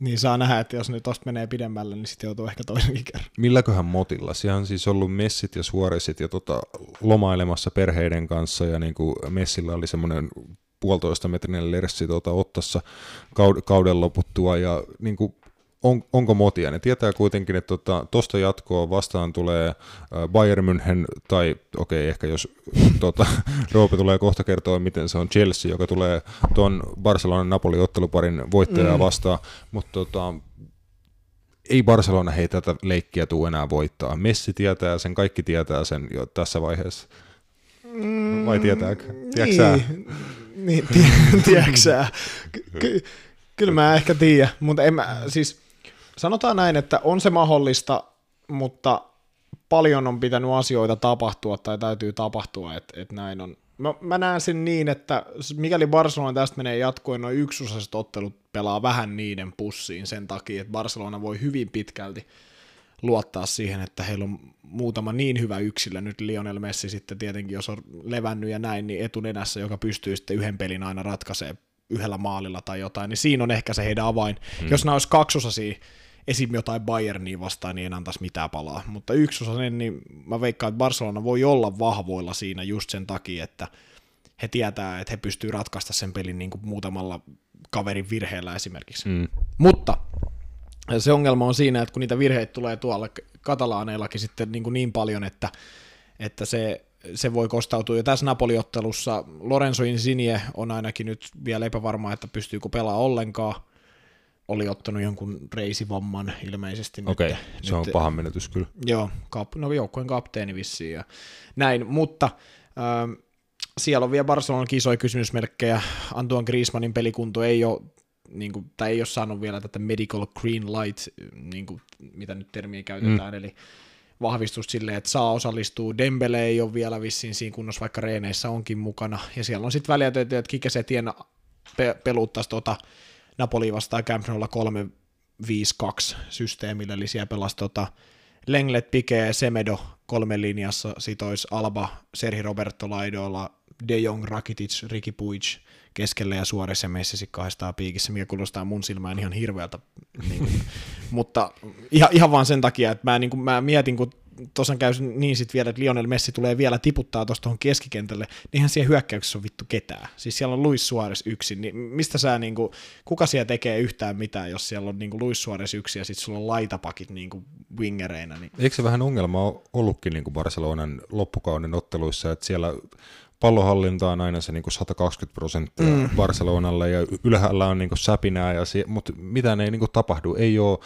Niin saa nähdä, että jos nyt tosta menee pidemmälle, niin sitten joutuu ehkä toisenkin kerran. Milläköhän motilla? Siellä on siis ollut messit ja suoresit ja tota, lomailemassa perheiden kanssa ja niin kuin messillä oli semmoinen puolitoista metrinen lerssi tuota, ottassa kauden loputtua ja niin kuin on, onko motia. Ne tietää kuitenkin, että tuosta tota, jatkoa vastaan tulee Bayern München, tai okei, okay, ehkä jos tota, Roope tulee kohta kertoa, miten se on Chelsea, joka tulee tuon Barcelonan Napoli-otteluparin voittajaa mm. vastaan, mutta tota, ei Barcelona hei tätä leikkiä tule enää voittaa. Messi tietää sen, kaikki tietää sen jo tässä vaiheessa. Vai tietääkö? Tiedätkö niin, niin tiedätkö Ky- kyllä mä ehkä tiedän, mutta en mä, siis sanotaan näin, että on se mahdollista, mutta paljon on pitänyt asioita tapahtua tai täytyy tapahtua, että, että näin on. Mä, mä näen sen niin, että mikäli Barcelona tästä menee jatkoon, noin yksiosaiset ottelut pelaa vähän niiden pussiin sen takia, että Barcelona voi hyvin pitkälti luottaa siihen, että heillä on muutama niin hyvä yksilö, nyt Lionel Messi sitten tietenkin, jos on levännyt ja näin, niin etunenässä, joka pystyy sitten yhden pelin aina ratkaisemaan yhdellä maalilla tai jotain, niin siinä on ehkä se heidän avain. Hmm. Jos nämä olisi kaksosasia, esim. jotain Bayernia vastaan, niin en antaisi mitään palaa. Mutta yksi osa niin mä veikkaan, että Barcelona voi olla vahvoilla siinä just sen takia, että he tietää, että he pystyvät ratkaista sen pelin niin kuin muutamalla kaverin virheellä esimerkiksi. Mm. Mutta se ongelma on siinä, että kun niitä virheitä tulee tuolla katalaaneillakin sitten niin, kuin niin paljon, että, että se, se voi kostautua. Ja tässä Napoli-ottelussa Lorenzo Insigne on ainakin nyt vielä epävarma, että pystyykö pelaamaan ollenkaan. Oli ottanut jonkun reisivamman ilmeisesti. Okei, okay, se nyt, on paha menetys kyllä. Joo, kap, no joukkueen kapteeni vissiin ja näin, mutta ähm, siellä on vielä Barcelonan kisoja kysymysmerkkejä. Antoine Griezmannin pelikunto ei ole niin kuin, tai ei ole saanut vielä tätä medical green light, niin kuin, mitä nyt termiä käytetään, mm. eli vahvistus sille, että saa osallistua. Dembele ei ole vielä vissiin siinä kunnossa, vaikka reeneissä onkin mukana. Ja siellä on sitten väliä, että Kike Setien pe- peluuttaisi tuota Napoli vastaan Camp 3-5-2 systeemillä, eli siellä pelasi tota Lenglet, Pike Semedo kolme linjassa, sit olisi Alba, Serhi Roberto laidoilla, De Jong, Rakitic, Ricky Puig keskellä ja Suores ja Messi kahdestaan piikissä, mikä kuulostaa mun silmään ihan hirveältä. Niin mutta ihan, ihan vaan sen takia, että mä, niin kuin, mä mietin, kun tuossa käy niin sitten vielä, että Lionel Messi tulee vielä tiputtaa tuosta tuohon keskikentälle, niin eihän siellä hyökkäyksessä on vittu ketään. Siis siellä on Luis Suarez yksin, niin mistä sä niinku, kuka siellä tekee yhtään mitään, jos siellä on niinku Luis Suarez yksi ja sitten sulla on laitapakit niinku wingereinä. Niin. Eikö se vähän ongelma ollutkin niinku Barcelonan loppukauden otteluissa, että siellä pallohallinta on aina se niin 120 prosenttia mm. Barcelonalle ja ylhäällä on niin säpinää, ja se, mutta mitään ei niin tapahdu. Ei, ole,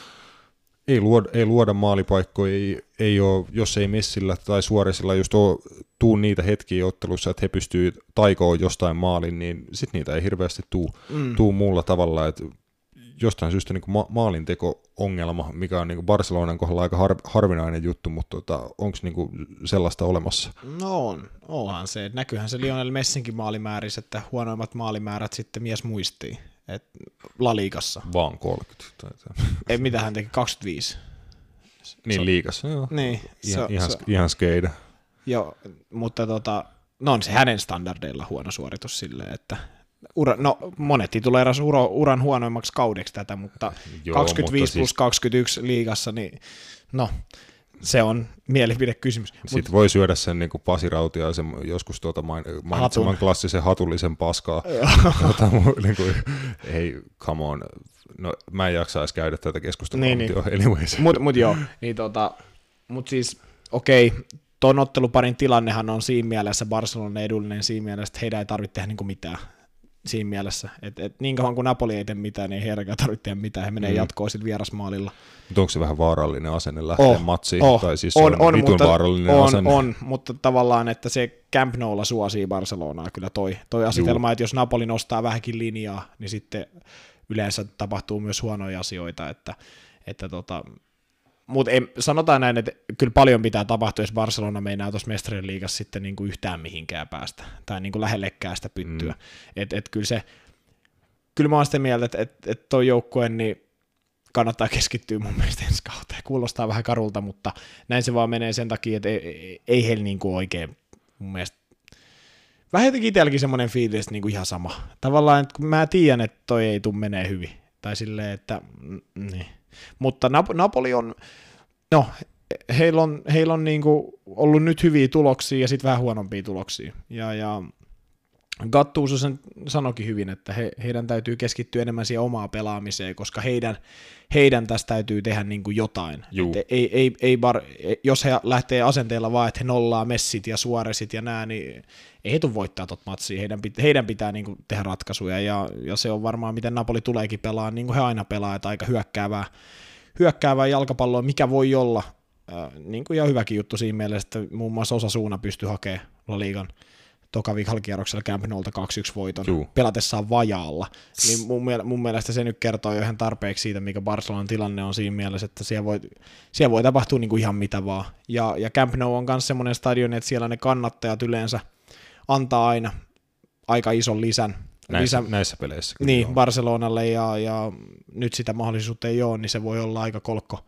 ei, luoda, ei luoda maalipaikkoja, ei, ei ole, jos ei Messillä tai Suoresilla just ole, tuu niitä hetkiä ottelussa, että he pystyy taikoon jostain maalin, niin sitten niitä ei hirveästi tuu, mm. tuu muulla tavalla. Että jostain syystä niin ma- maalinteko-ongelma, mikä on niin Barcelonan kohdalla aika har- harvinainen juttu, mutta tota, onko niin sellaista olemassa? No on, onhan se. Näkyyhän se Lionel Messinkin maalimäärissä, että huonoimmat maalimäärät sitten mies muistii. Et La Liigassa. Vaan 30. Ei, mitä hän teki, 25. Niin so, liigassa, joo. Niin, ihan, se, ihan, se, ihan skeida. Joo, mutta tota, no on se hänen standardeilla huono suoritus silleen, että ura, no monet tituleeras uro, uran huonoimmaksi kaudeksi tätä, mutta Joo, 25 mutta plus siis... 21 liigassa, niin no, se on mielipidekysymys. Sitten Mut... voi syödä sen niin kuin Pasi Rautiaisen joskus tuota main, mainitseman Hatun. klassisen hatullisen paskaa. tuota, niin kuin, ei, come on. No, mä en jaksa edes käydä tätä keskustelua, niin, mutta niin. anyways. Mut, mut joo, niin tota, mut siis okei, okay, tuon otteluparin tilannehan on siinä mielessä Barcelonan edullinen siinä mielessä, että heidän ei tarvitse tehdä niin mitään siinä mielessä, että et niin kauan kuin Napoli ei tee mitään, niin ei heidänkään tarvitse tehdä mitään, he menee mm. jatkoon sitten vierasmaalilla. Mutta onko se vähän vaarallinen asenne lähteä oh, matsiin, oh, tai siis on, on, vitun mutta, vaarallinen on, asenne? On, mutta tavallaan, että se Camp Noulla suosii Barcelonaa kyllä toi, toi asetelma, Juu. että jos Napoli nostaa vähänkin linjaa, niin sitten yleensä tapahtuu myös huonoja asioita, että, että tota, mutta sanotaan näin, että kyllä paljon pitää tapahtua, jos Barcelona meinaa tuossa mestarien liigassa sitten niin kuin yhtään mihinkään päästä, tai niin kuin lähellekään sitä pyttyä. Mm. Et, et kyllä se, kyllä mä oon sitä mieltä, että et, et toi joukkue, niin kannattaa keskittyä mun mielestä ensi kautta. Kuulostaa vähän karulta, mutta näin se vaan menee sen takia, että ei, ei, ei heillä niin kuin oikein mun mielestä vähän jotenkin itselläkin semmoinen fiilis, että niin kuin ihan sama. Tavallaan, että kun mä tiedän, että toi ei tule menee hyvin. Tai silleen, että niin mutta Nap- Napoli on, no, heillä on, heillä on niinku ollut nyt hyviä tuloksia ja sitten vähän huonompia tuloksia. Ja, ja Gattuso sen sanokin hyvin, että he, heidän täytyy keskittyä enemmän siihen omaa pelaamiseen, koska heidän, heidän tästä täytyy tehdä niin kuin jotain. ei, ei, ei bar, jos he lähtee asenteella vaan, että he nollaa messit ja suoresit ja nää, niin ei he tule voittaa tot matsia. Heidän, pitää, heidän pitää niin kuin tehdä ratkaisuja ja, ja, se on varmaan miten Napoli tuleekin pelaa, niin kuin he aina pelaa, että aika hyökkäävää, hyökkäävää jalkapalloa, mikä voi olla äh, niin kuin ihan hyväkin juttu siinä mielessä, että muun muassa osa suuna pystyy hakemaan La Ligan toka kierroksella Camp 2-1 voiton Juu. pelatessaan vajaalla. Niin mun, mun mielestä se nyt kertoo jo ihan tarpeeksi siitä, mikä Barcelonan tilanne on siinä mielessä, että siellä voi, siellä voi tapahtua niin kuin ihan mitä vaan. Ja, ja Camp Nou on myös semmoinen stadion, että siellä ne kannattajat yleensä antaa aina aika ison lisän. Näissä, lisä, näissä peleissä. Niin, on. Barcelonalle ja, ja nyt sitä mahdollisuutta ei ole, niin se voi olla aika kolkko,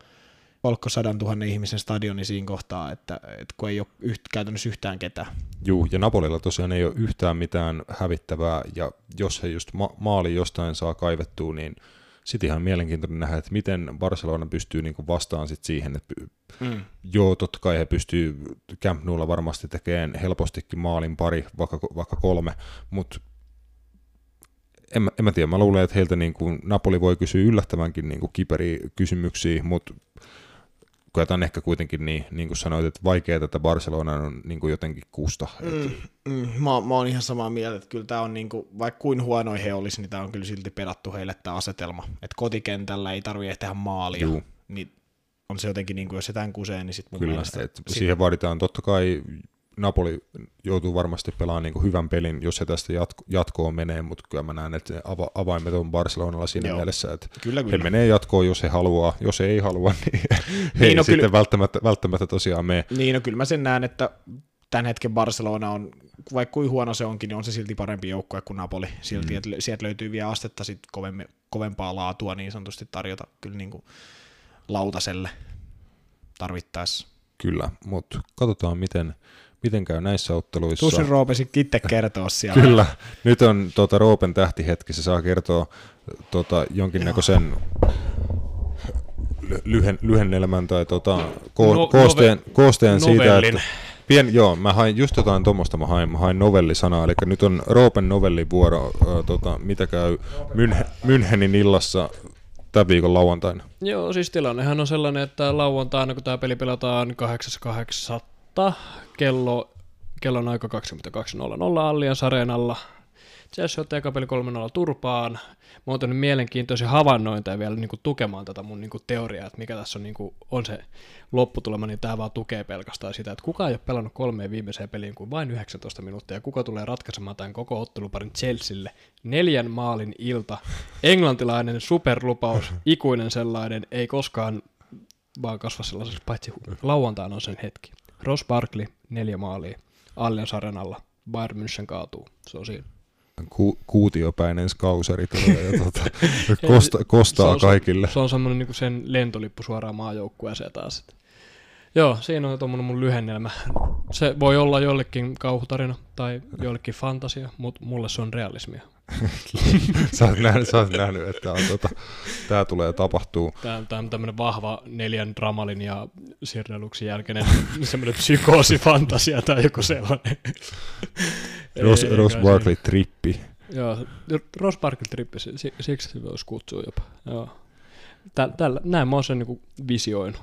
kolkko sadan tuhannen ihmisen stadioni siinä kohtaa, että, että kun ei ole yht, käytännössä yhtään ketään. Juu, ja Napolilla tosiaan ei ole yhtään mitään hävittävää, ja jos he just ma- maali jostain saa kaivettua, niin sitten ihan mielenkiintoinen nähdä, että miten Barcelona pystyy niinku vastaan sit siihen, että mm. joo, totta kai he pystyy Camp Noulla varmasti tekemään helpostikin maalin pari, vaikka, vaikka kolme, mutta en, mä- en mä tiedä, mä luulen, että heiltä niin kuin Napoli voi kysyä yllättävänkin niin kuin kiperiä kysymyksiä, mutta koetaan ehkä kuitenkin niin, niin kuin sanoit, että vaikea tätä Barcelona on niin kuin jotenkin kusta. Mm. Mm, mä, mä oon ihan samaa mieltä, että kyllä tämä on niinku, vaikka kuin huonoin he olisi, niin tämä on kyllä silti pedattu heille tämä asetelma. Että kotikentällä ei tarvitse tehdä maalia, Juu. niin on se jotenkin, niinku, jos se tämän kusee, niin sitten mun Kyllä, mielestä... että sit- siihen vaaditaan totta kai Napoli joutuu varmasti pelaamaan niin kuin hyvän pelin, jos se tästä jatko- jatkoon menee, mutta kyllä mä näen, että ava- avaimet on Barcelonalla siinä Joo. mielessä, että Kyllä, he kyllä. menee jatkoon, jos he haluaa, jos he ei halua, niin he Niin, ei no sitten kyllä- välttämättä, välttämättä tosiaan mene. Niin, no kyllä mä sen näen, että tämän hetken Barcelona on, vaikka kuin huono se onkin, niin on se silti parempi joukkue kuin Napoli. Silti, mm. että sieltä löytyy vielä astetta sit kovemme, kovempaa laatua niin sanotusti tarjota kyllä niin kuin lautaselle tarvittaessa. Kyllä, mutta katsotaan miten, miten käy näissä otteluissa. Tussin Roope sitten itse kertoa siellä. Kyllä, nyt on tota, Roopen tähtihetki, se saa kertoa tota, jonkinnäköisen ly- lyhen, lyhennelmän tai tota, ko- No- koosteen, nove- koosteen siitä, että Pien, joo, mä hain just jotain tuommoista, mä hain, mä hain novellisanaa, eli nyt on Roopen novellivuoro, ö, tota, mitä käy Münhe, Münchenin illassa tämän viikon lauantaina. Joo, siis tilannehan on sellainen, että lauantaina, kun tämä peli pelataan 8.8. kello, kello on aika 22.00 Allianz Areenalla. Chelsea ottaa eka peli 3-0 turpaan. Mä oon tehnyt mielenkiintoisia havainnointeja vielä niin kuin tukemaan tätä mun niin kuin teoriaa, että mikä tässä on, niin kuin, on se lopputulema, niin tämä vaan tukee pelkästään sitä, että kuka ei ole pelannut kolmeen viimeiseen peliin kuin vain 19 minuuttia, ja kuka tulee ratkaisemaan tämän koko otteluparin Chelsealle. Neljän maalin ilta, englantilainen superlupaus, ikuinen sellainen, ei koskaan vaan kasva sellaiseksi, paitsi lauantaina on sen hetki. Ross Barkley, neljä maalia, Allianz Arenalla, Bayern München kaatuu, se on siinä. Ku, kuutiopäinen skauseri tulee ja tota, kosta, Se kostaa on- kaikille. Se on semmoinen niin sen lentolippu suoraan maajoukkueeseen taas. Joo, siinä on tuommoinen mun lyhennelmä. Se voi olla jollekin kauhutarina tai jollekin fantasia, mutta mulle se on realismia. Sä, oot nähnyt, sä oot nähnyt, että on, tota, tää tulee tapahtuu. Tämä on tämmöinen vahva neljän dramalin ja Sirneluksen jälkeinen semmoinen psykoosifantasia tai joku sellainen. Ross, Ei, Ross kai Barkley trippi. Joo, Ross Barkley trippi, si- si- siksi se voisi kutsua jopa. Joo. Täl, tällä, näin mä oon sen niinku visioinut.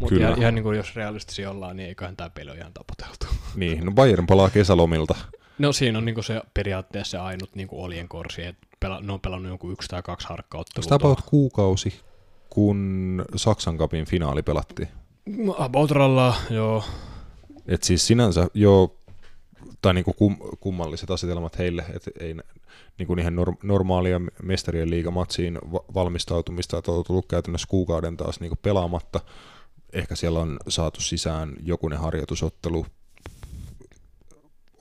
Mutta ihan, ihan niin kuin jos realistisia ollaan, niin eiköhän tämä peli ole ihan tapoteltu. Niin, no Bayern palaa kesälomilta. No siinä on niinku se periaatteessa se ainut niinku oljen korsi, että pela, ne on pelannut jonkun yksi tai kaksi harkkaottelua. Sitä about kuukausi, kun Saksan kapin finaali pelattiin. About rallaa, joo. Et siis sinänsä jo, tai niinku kum, kummalliset asetelmat heille, että ei niinku niihin norm, normaalia mestarien liigamatsiin va- valmistautumista, että on tullut käytännössä kuukauden taas niinku pelaamatta. Ehkä siellä on saatu sisään jokunen harjoitusottelu.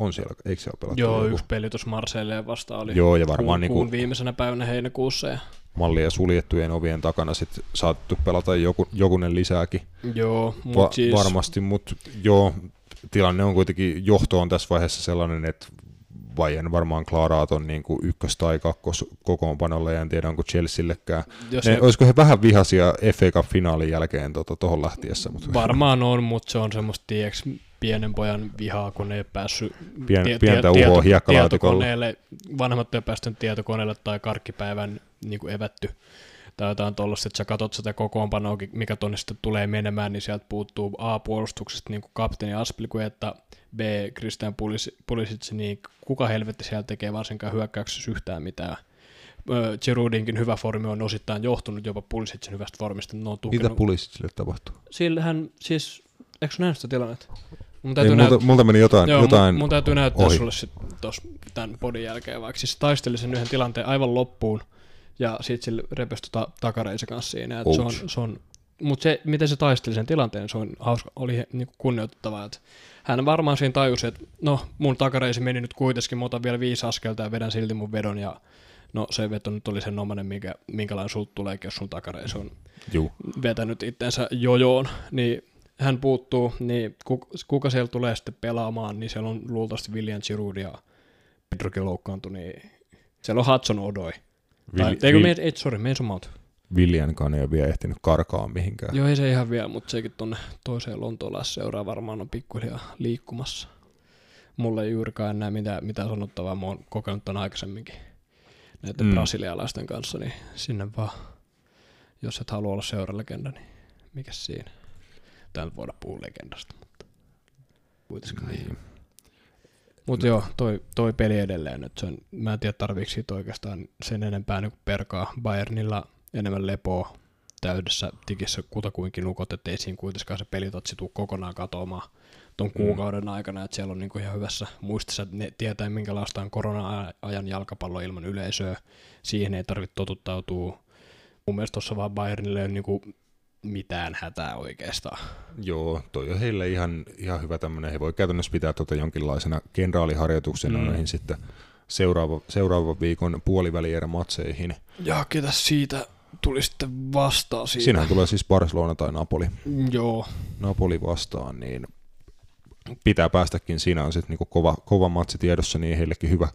On siellä, eikö siellä pelattu Joo, joku yksi peli tuossa Marseilleen vasta oli Joo, ja varmaan kuun, niinku- kuun viimeisenä päivänä heinäkuussa. Ja, mallia suljettujen ovien takana sitten saatettu pelata joku, jokunen lisääkin. joo, Va- mutta siis, Varmasti, mutta joo, tilanne on kuitenkin, johto on tässä vaiheessa sellainen, että Bayern varmaan klaaraa ton niin kuin ykkös- tai kakkos kokoonpanolla, ja en tiedä onko Chelseallekään. jos Ne, ne, olisiko he vähän vihaisia FA Cup-finaalin jälkeen tuohon tota, lähtiessä, mutta varmaan on, mutta se on semmoista, tieks, pienen pojan vihaa, kun ei päässyt Pien, pientä uhoa hiekkalaatikolla. tietokoneelle, vanhemmat ei päässyt tietokoneelle tai karkkipäivän niin kuin evätty tai jotain tuollaista, että sä katsot sitä kokoonpanoa, mikä tonne sitten tulee menemään, niin sieltä puuttuu A-puolustuksesta niin kuin kapteeni Aspilkuetta, B. Christian Pulis- Pulisic, niin kuka helvetti siellä tekee varsinkaan hyökkäyksessä yhtään mitään. Giroudinkin hyvä formi on osittain johtunut jopa Pulisicin hyvästä formista. Ne on mitä tukenut. Pulisicille tapahtuu? Sillähän siis, eikö nähnyt sitä tilannetta? Mun Ei, täytyy multa, näyt- multa meni jotain, Joo, jotain mun, mun täytyy näyttää ohi. sulle sit tos, tämän podin jälkeen, vaikka siis taisteli sen yhden tilanteen aivan loppuun, ja sit sillä repesi tota takareisen kanssa siinä, se on, se on mutta se, miten se taisteli sen tilanteen, se on hauska, oli niinku kunnioitettavaa, että hän varmaan siinä tajusi, että no mun takareisi meni nyt kuitenkin, mä otan vielä viisi askelta ja vedän silti mun vedon, ja no se veto nyt oli sen omanen, minkä, minkälainen sulta tulee, jos sun takareisi on Juu. vetänyt itsensä jojoon, niin hän puuttuu, niin kuka, siellä tulee sitten pelaamaan, niin siellä on luultavasti William Giroud ja Pedrokin loukkaantui, niin siellä on Hudson Odoi. Tai, eikö, Vil- ei, sorry, Mason Mount. Viljankaan ei ole vielä ehtinyt karkaa mihinkään. Joo, ei se ihan vielä, mutta sekin tuonne toiseen Lontoolaisseuraa varmaan on pikkuhiljaa liikkumassa. Mulla ei juurikaan enää mitään, mitään sanottavaa, mä oon kokenut ton aikaisemminkin. näiden mm. brasilialaisten kanssa, niin sinne vaan, jos et halua olla seuralegenda, niin mikä siinä? Tää nyt voidaan puhua legendasta, mutta kuitenkaan niin. Mutta joo, toi, toi peli edelleen, että se on, mä en tiedä tarviiko siitä oikeastaan sen enempää niin perkaa. Bayernilla enemmän lepoa täydessä tikissä kutakuinkin nukot, että ei siinä kuitenkaan se pelitatsi tuu kokonaan katoamaan ton kuukauden aikana, että siellä on niinku ihan hyvässä muistissa, että ne tietää minkälaista on korona-ajan jalkapallo ilman yleisöä. Siihen ei tarvitse totuttautua. Mun mielestä tuossa vaan Bayernille ole niinku mitään hätää oikeastaan. Joo, toi on heille ihan, ihan hyvä tämmöinen. He voi käytännössä pitää tuota jonkinlaisena kenraaliharjoituksena Mm. mm. noihin sitten seuraava, seuraava viikon puolivälierä matseihin. Ja ketä siitä tuli sitten vastaan siitä? Siinähän tulee siis Barcelona tai Napoli. Joo, Napoli vastaan, niin pitää päästäkin. Siinä on sitten niinku kova, kova matsi tiedossa, niin heillekin hyvä,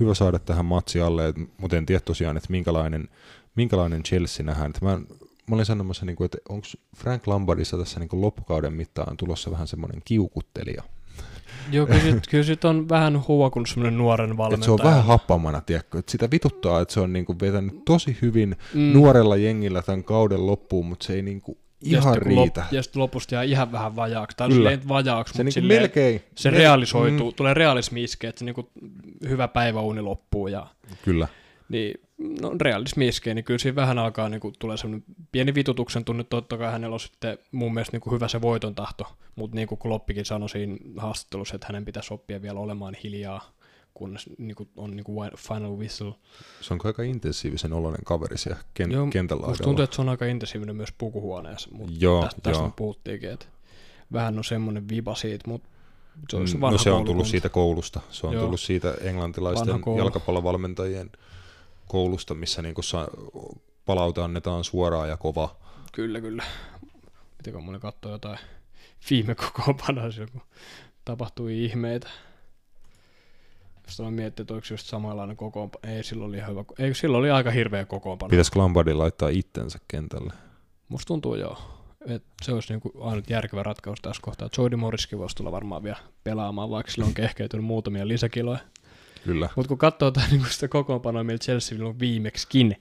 hyvä saada tähän matsi alle. Mutta en tiedä tosiaan, että minkälainen, minkälainen Chelsea nähdään. Et mä, mä olin sanomassa, niinku, että onko Frank Lampardissa tässä niinku loppukauden mittaan tulossa vähän semmoinen kiukuttelija. Joo, kyllä sit, kyllä sit on vähän huokunut semmoinen nuoren Et valmentaja. se on vähän happamana, tiedätkö? Et sitä vituttaa, että se on niinku vetänyt tosi hyvin Mm. nuorella jengillä tämän kauden loppuun, mutta se ei niinku Ja ihan kun riitä. Lop, ja sitten lopusta jää ihan vähän vajaaksi. Tai Kyllä. vajaaksi, se mutta niinku silleen, melkein. se mel- realisoituu, tulee realismi iskee, että se niinku hyvä päiväuni loppuu ja Mm, kyllä. niin, no realismi iskee, niin kyllä siinä vähän alkaa niinku, tulee semmoinen pieni vitutuksen tunne, totta kai hänellä on sitten mun mielestä niinku hyvä se voiton tahto, mutta niin kuin Kloppikin sanoi siinä haastattelussa, että hänen pitäisi oppia vielä olemaan hiljaa, kunnes niinku, on niinku final whistle. Se on aika intensiivisen oloinen kaveri siellä ken- Joo, kentällä Musta tuntuu, että se on aika intensiivinen myös pukuhuoneessa, mutta Joo, tästä, tästä joo. puhuttiinkin, että vähän on semmoinen viba siitä, mutta se on se Mm, no se on tullut siitä koulusta. Se on Joo. tullut siitä englantilaisten jalkapallovalmentajien koulusta, missä niinku sa- palaute annetaan suoraan ja kova. Kyllä, kyllä. Mitenkö mulle katsoo jotain viime kokoonpanoa kun tapahtui ihmeitä. Sitten mä miettinyt, että oliko just samanlainen kokoonpano. Ei, silloin oli hyvä. Ei, silloin oli aika hirveä kokoonpano. Pitäisikö Lampardin laittaa itsensä kentälle? Musta tuntuu joo. että se olisi niinku ainut järkevä ratkaisu tässä kohtaa. Jody Morriskin voisi tulla varmaan vielä pelaamaan, vaikka sillä on kehkeytynyt muutamia lisäkiloja. Kyllä. Mutta kun katsoo tää, niinku sitä kokoonpanoa, millä Chelsea on viimeksikin,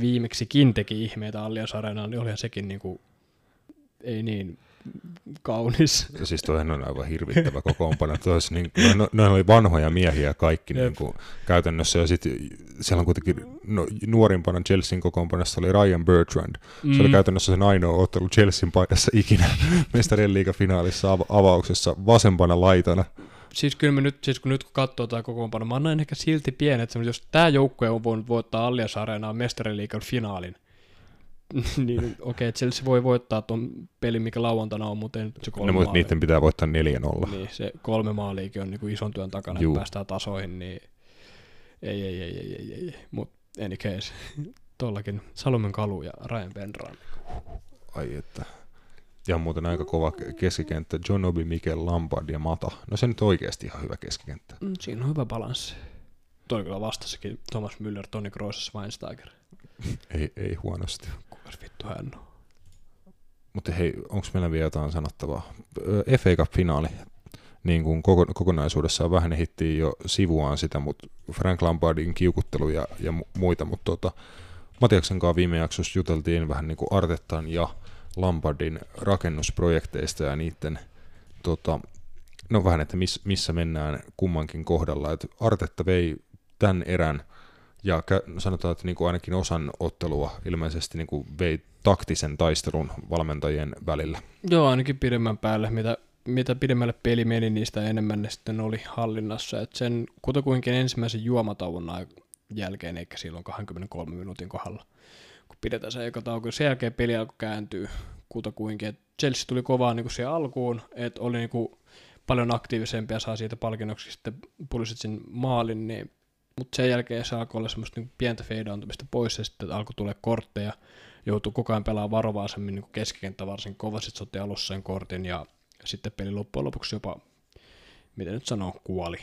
viimeksikin teki ihmeitä Allianz Arenaan, niin olihan sekin niinku, ei niin kaunis. Ja siis toihan on aivan hirvittävä kokoonpano. Tois, niin, no, ne oli vanhoja miehiä kaikki Jep. niin kuin, käytännössä. Ja sitten siellä on kuitenkin no, nuorimpana Chelsean kokoonpanossa oli Ryan Bertrand. Mm. Se oli käytännössä sen ainoa ottelu Chelsean paidassa ikinä mestarien liigafinaalissa av- avauksessa vasempana laitana. Siis kyllä me nyt, siis kun nyt kun katsoo tätä kokoonpanoa, mä annan ehkä silti pienet, semmoset, jos tämä joukkue on voinut voittaa Allianz Arenaan mestariliigan finaalin, niin okei, okay, Chelsea voi voittaa tuon pelin, mikä lauantaina on, mutta nyt se kolme No, mutta niiden pitää voittaa 4-0. Niin, se kolme maaliikin on niin kuin ison työn takana, Juu. että päästään tasoihin, niin ei, ei, ei, ei, ei, ei, ei. mutta any case, tollakin Salomen Kalu ja Ryan Penran. Ai että. Ja muuten aika kova ke- keskikenttä. John Obi, Mikel, Lampard ja Mata. No se nyt oikeasti ihan hyvä keskikenttä. Mm, siinä on hyvä balanssi. Toi kyllä vastassakin Thomas Müller, Toni Kroos ja Schweinsteiger. Ei, ei huonosti. Kukas vittu hän on? Mutta hei, onko meillä vielä jotain sanottavaa? FA Cup-finaali, niin kuin koko, kokonaisuudessaan vähän ehittiin jo sivuaan sitä, mutta Frank Lampardin kiukuttelu ja, ja mu- muita, mutta tota, Matiaksen kanssa viime jaksossa juteltiin vähän niin kuin Artettan ja Lampardin rakennusprojekteista ja niiden, tota, no vähän, että miss, missä mennään kummankin kohdalla. Et Artetta vei tämän erän ja sanotaan, että niin kuin ainakin osan ottelua ilmeisesti niin kuin vei taktisen taistelun valmentajien välillä. Joo, ainakin pidemmän päälle. Mitä, mitä pidemmälle peli meni, sitä enemmän ne sitten oli hallinnassa. Et sen kutakuinkin ensimmäisen juomatauon jälkeen, eikä silloin 23 minuutin kohdalla, pidetään se eka tauko. Sen jälkeen peli alkoi kääntyä kutakuinkin. Et Chelsea tuli kovaa niin siihen alkuun, että oli niin kuin paljon aktiivisempi ja saa siitä palkinnoksi sitten Pulisitsin maalin, niin mutta sen jälkeen se alkoi olla semmoista niin pientä feidaantumista pois ja sitten alkoi tulla kortteja, joutui koko ajan pelaamaan varovaisemmin niin keskikenttä varsin kova, sitten se otti alussa sen kortin ja sitten peli loppujen lopuksi jopa, miten nyt sanoo, kuoli.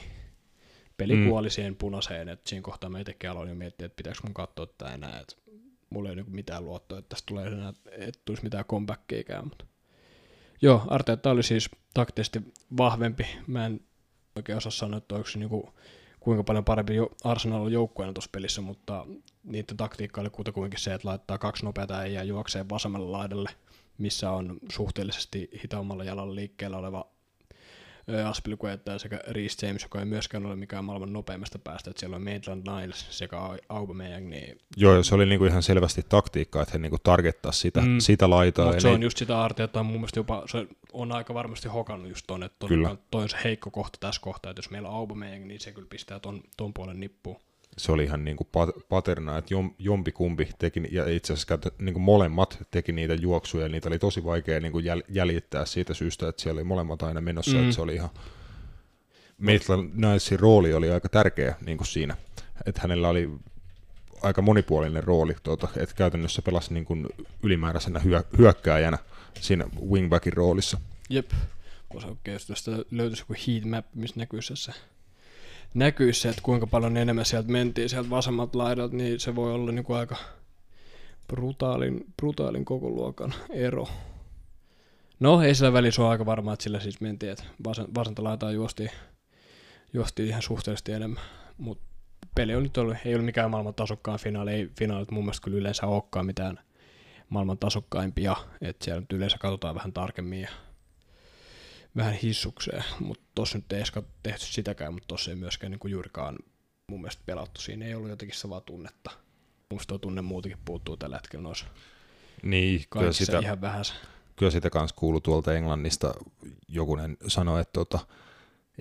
Peli Mm. mm. kuoli siihen punaiseen, että siinä kohtaa mä itsekin aloin jo miettiä, että pitääkö mun katsoa tätä enää, että mulla ei ole niin mitään luottoa, että tästä tulee enää, että tulisi mitään comebackiikään, mutta joo, Arteetta oli siis taktisesti vahvempi, mä en oikein osaa sanoa, että onko se niinku kuinka paljon parempi Arsenal on joukkueena tuossa pelissä, mutta niiden taktiikka oli kutakuinkin se, että laittaa kaksi nopeata äijää juokseen vasemmalle laidalle, missä on suhteellisesti hitaammalla jalalla liikkeellä oleva Aspilicueta sekä Reece James, joka ei myöskään ole mikään maailman nopeimmasta päästä, että siellä on Maitland Niles sekä Aubameyang, niin Joo, se oli niinku ihan selvästi taktiikka, että he niinku targettaa sitä, mm. sitä laitaa. Mutta se on just sitä Arteeta on mun mielestä jopa, se on aika varmasti hokannut just ton, että Kyllä. toi on se heikko kohta tässä kohtaa, että jos meillä on Aubameyang, niin se kyllä pistää ton, ton puolen nippuun. Se oli ihan niin kuin paterna, että jom, jompikumpi teki, ja itse asiassa niin kuin molemmat teki niitä juoksuja, ja niitä oli tosi vaikea niin kuin jäl, jäljittää siitä syystä, että siellä oli molemmat aina menossa, mm. että se oli ihan, Maitland Nicesin rooli oli aika tärkeä niin kuin siinä, että hänellä oli aika monipuolinen rooli, tuota, että käytännössä pelasi niin kuin ylimääräisenä hyö, hyökkääjänä siinä wingbackin roolissa. Jep, voisi oikein, jos tästä löytyisi joku heatmap, missä näkyisi se näkyisi se, että kuinka paljon enemmän sieltä mentiin sieltä vasemmalta laidalta, niin se voi olla niin kuin aika brutaalin, brutaalin koko luokan ero. No, ei sillä välissä ole aika varmaa, että sillä siis mentiin, että vasen, vasenta laitaa juostiin, juostiin ihan suhteellisesti enemmän, mutta peli on nyt ollut, ei ole mikään maailman tasokkaan finaali, ei finaalit mun mielestä kyllä yleensä olekaan mitään maailman tasokkaimpia, että siellä nyt yleensä katsotaan vähän tarkemmin ja vähän hissukseen, mutta tossa nyt ei edes tehty sitäkään, mutta tossa ei myöskään niin kuin juurikaan mun mielestä pelattu. Siinä ei ollut jotenkin savaa tunnetta. Mielestä tuo tunne muutenkin puuttuu tällä hetkellä noissa niin, kyllä sitä, ihan vähän. Kyllä sitä kanssa kuuluu tuolta Englannista. Jokunen sanoi, että tota,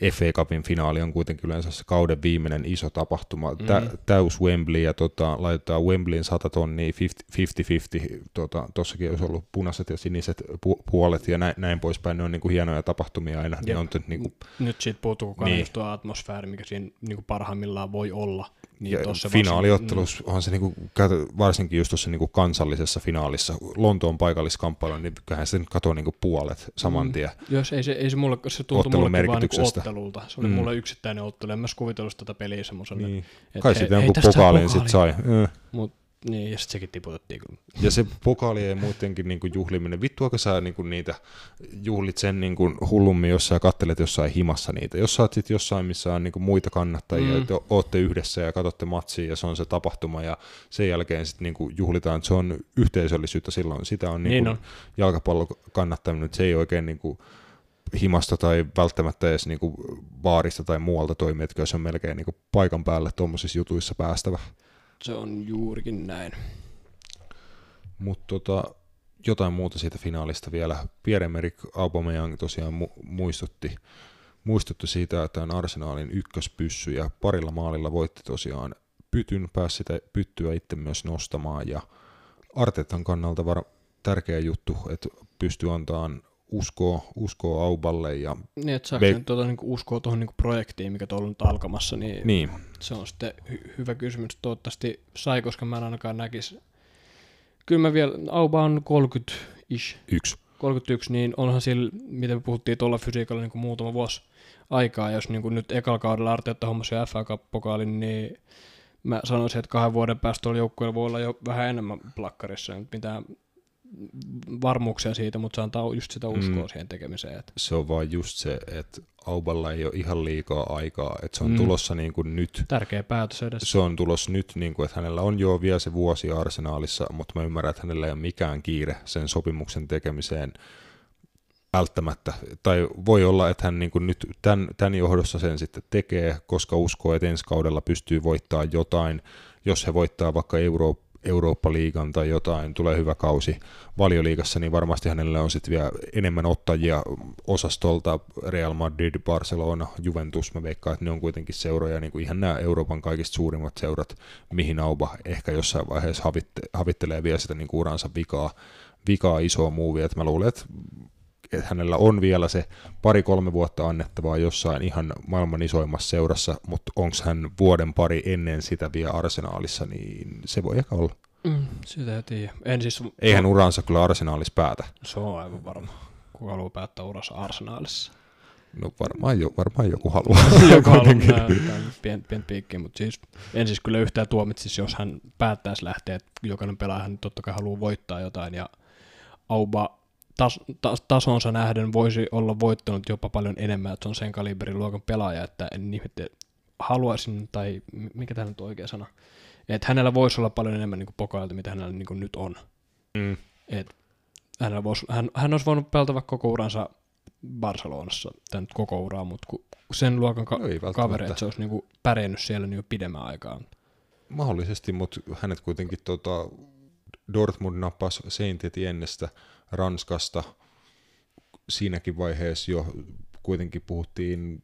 FA Cupin finaali on kuitenkin yleensä se kauden viimeinen iso tapahtuma. Tä, mm. Täys Wembley ja tota, laitetaan Wembleyin 100 tonnia 50-50. Tota, tossakin olisi ollut punaiset ja siniset pu- puolet ja näin, näin poispäin. Ne on niinku hienoja tapahtumia aina. Ne on nyt, niinku, nyt siitä puuttuu niin. tuo atmosfääri, mikä siinä niinku parhaimmillaan voi olla. Niin ja finaaliottelussa mm. onhan se niinku, varsinkin just tuossa niinku kansallisessa finaalissa, Lontoon paikalliskamppailu, niin kyllähän se katoo niinku puolet saman mm. tien. Mm. Jos ei se, ei se mulle, se tuntui mulle vaan niinku ottelulta. Se oli mm. mulle yksittäinen ottelu. En mä kuvitellut tätä peliä semmoisena. Niin. Kai sitten jonkun pokaalin sitten sai. Mut niin, ja sitten sekin tiputettiin kyllä. Ja se pokaali ja muutenkin niin juhliminen, vittuako sä niin kuin niitä juhlit sen niin kuin hullummin, jos sä kattelet jossain himassa niitä. Jos sä oot sit jossain, missä on niin kuin muita kannattajia, mm. että ootte yhdessä ja katsotte matsia ja se on se tapahtuma ja sen jälkeen sitten niin kuin juhlitaan, että se on yhteisöllisyyttä silloin. Sitä on, niin niin jalkapallon kannattaminen, että se ei oikein niin kuin himasta tai välttämättä edes niin kuin baarista tai muualta toimi, että se on melkein niin kuin paikan päälle tuommoisissa jutuissa päästävä. Se on juurikin näin. Mutta tota, jotain muuta siitä finaalista vielä. Pierre-Emerick Aubameyang tosiaan mu- muistutti, muistutti siitä, että on Arsenaalin ykköspyssy ja parilla maalilla voitti tosiaan pytyn, pääsi sitä pyttyä itse myös nostamaan ja Artetan kannalta var- tärkeä juttu, että pystyy antamaan uskoo, uskoo Auballe. Ja niin, että saako Be- tuota, niin uskoa tuohon niin projektiin, mikä tuolla on nyt alkamassa, niin, niin. se on sitten hy- hyvä kysymys. Toivottavasti sai, koska mä en ainakaan näkisi. Kyllä mä vielä, Auba on 30-ish. Yksi. 31, niin onhan sillä, miten me puhuttiin tuolla fysiikalla niin kuin muutama vuosi aikaa, jos niin kuin nyt ekalla kaudella Arteetta hommasi FA Cup-pokaalin, niin mä sanoisin, että kahden vuoden päästä tuolla joukkueella voi olla jo vähän enemmän plakkarissa, mitä varmuuksia siitä, mutta se antaa just sitä uskoa mm. siihen tekemiseen. Että. Se on vaan just se, että Auballa ei ole ihan liikaa aikaa, että se on mm. tulossa niin kuin nyt. Tärkeä päätös edessä. Se on tulossa nyt, niin kuin, että hänellä on jo vielä se vuosi arsenaalissa, mutta mä ymmärrän, että hänellä ei ole mikään kiire sen sopimuksen tekemiseen välttämättä. Tai voi olla, että hän niin kuin nyt tämän, tämän johdossa sen sitten tekee, koska uskoo, että ensi kaudella pystyy voittamaan jotain. Jos he voittaa vaikka Euro, Eurooppa-liigan tai jotain, tulee hyvä kausi valioliigassa, niin varmasti hänellä on sitten vielä enemmän ottajia osastolta, Real Madrid, Barcelona, Juventus, mä veikkaan, että ne on kuitenkin seuroja, niin kuin ihan nämä Euroopan kaikista suurimmat seurat, mihin Auba ehkä jossain vaiheessa havitte, havittelee vielä sitä niin kuin uransa vikaa, vikaa isoa muuvia, että mä luulen, että että hänellä on vielä se pari-kolme vuotta annettavaa jossain ihan maailman isoimmassa seurassa, mutta onko hän vuoden pari ennen sitä vielä arsenaalissa, niin se voi ehkä olla. Mm, sitä ei tiedä. En siis... Eihän uransa kyllä arsenaalissa päätä. Se on aivan varma. Kuka haluaa päättää uransa arsenaalissa? No varmaan, jo, varmaan joku haluaa. joku haluaa pien, pien piikkiä, mutta siis en siis kyllä yhtään tuomitsisi, jos hän päättäisi lähteä, että jokainen pelaaja totta kai haluaa voittaa jotain ja Auba tas, tas, tasonsa nähden voisi olla voittanut jopa paljon enemmän, että se on sen kaliberin luokan pelaaja, että en ihmette, haluaisin, tai mikä tämä nyt on oikea sana, että hänellä voisi olla paljon enemmän niin pokailta, mitä hänellä niin nyt on. Mm. Et hänellä voisi, hän, hän olisi voinut pelata vaikka koko uransa Barcelonassa, tai nyt koko uraa, mutta kun sen luokan ka- No kaveri, että se olisi niinku pärjännyt siellä niin jo pidemmän aikaa. Mahdollisesti, mutta hänet kuitenkin tota, Dortmund nappasi Saint Etiennestä Ranskasta. Siinäkin vaiheessa jo kuitenkin puhuttiin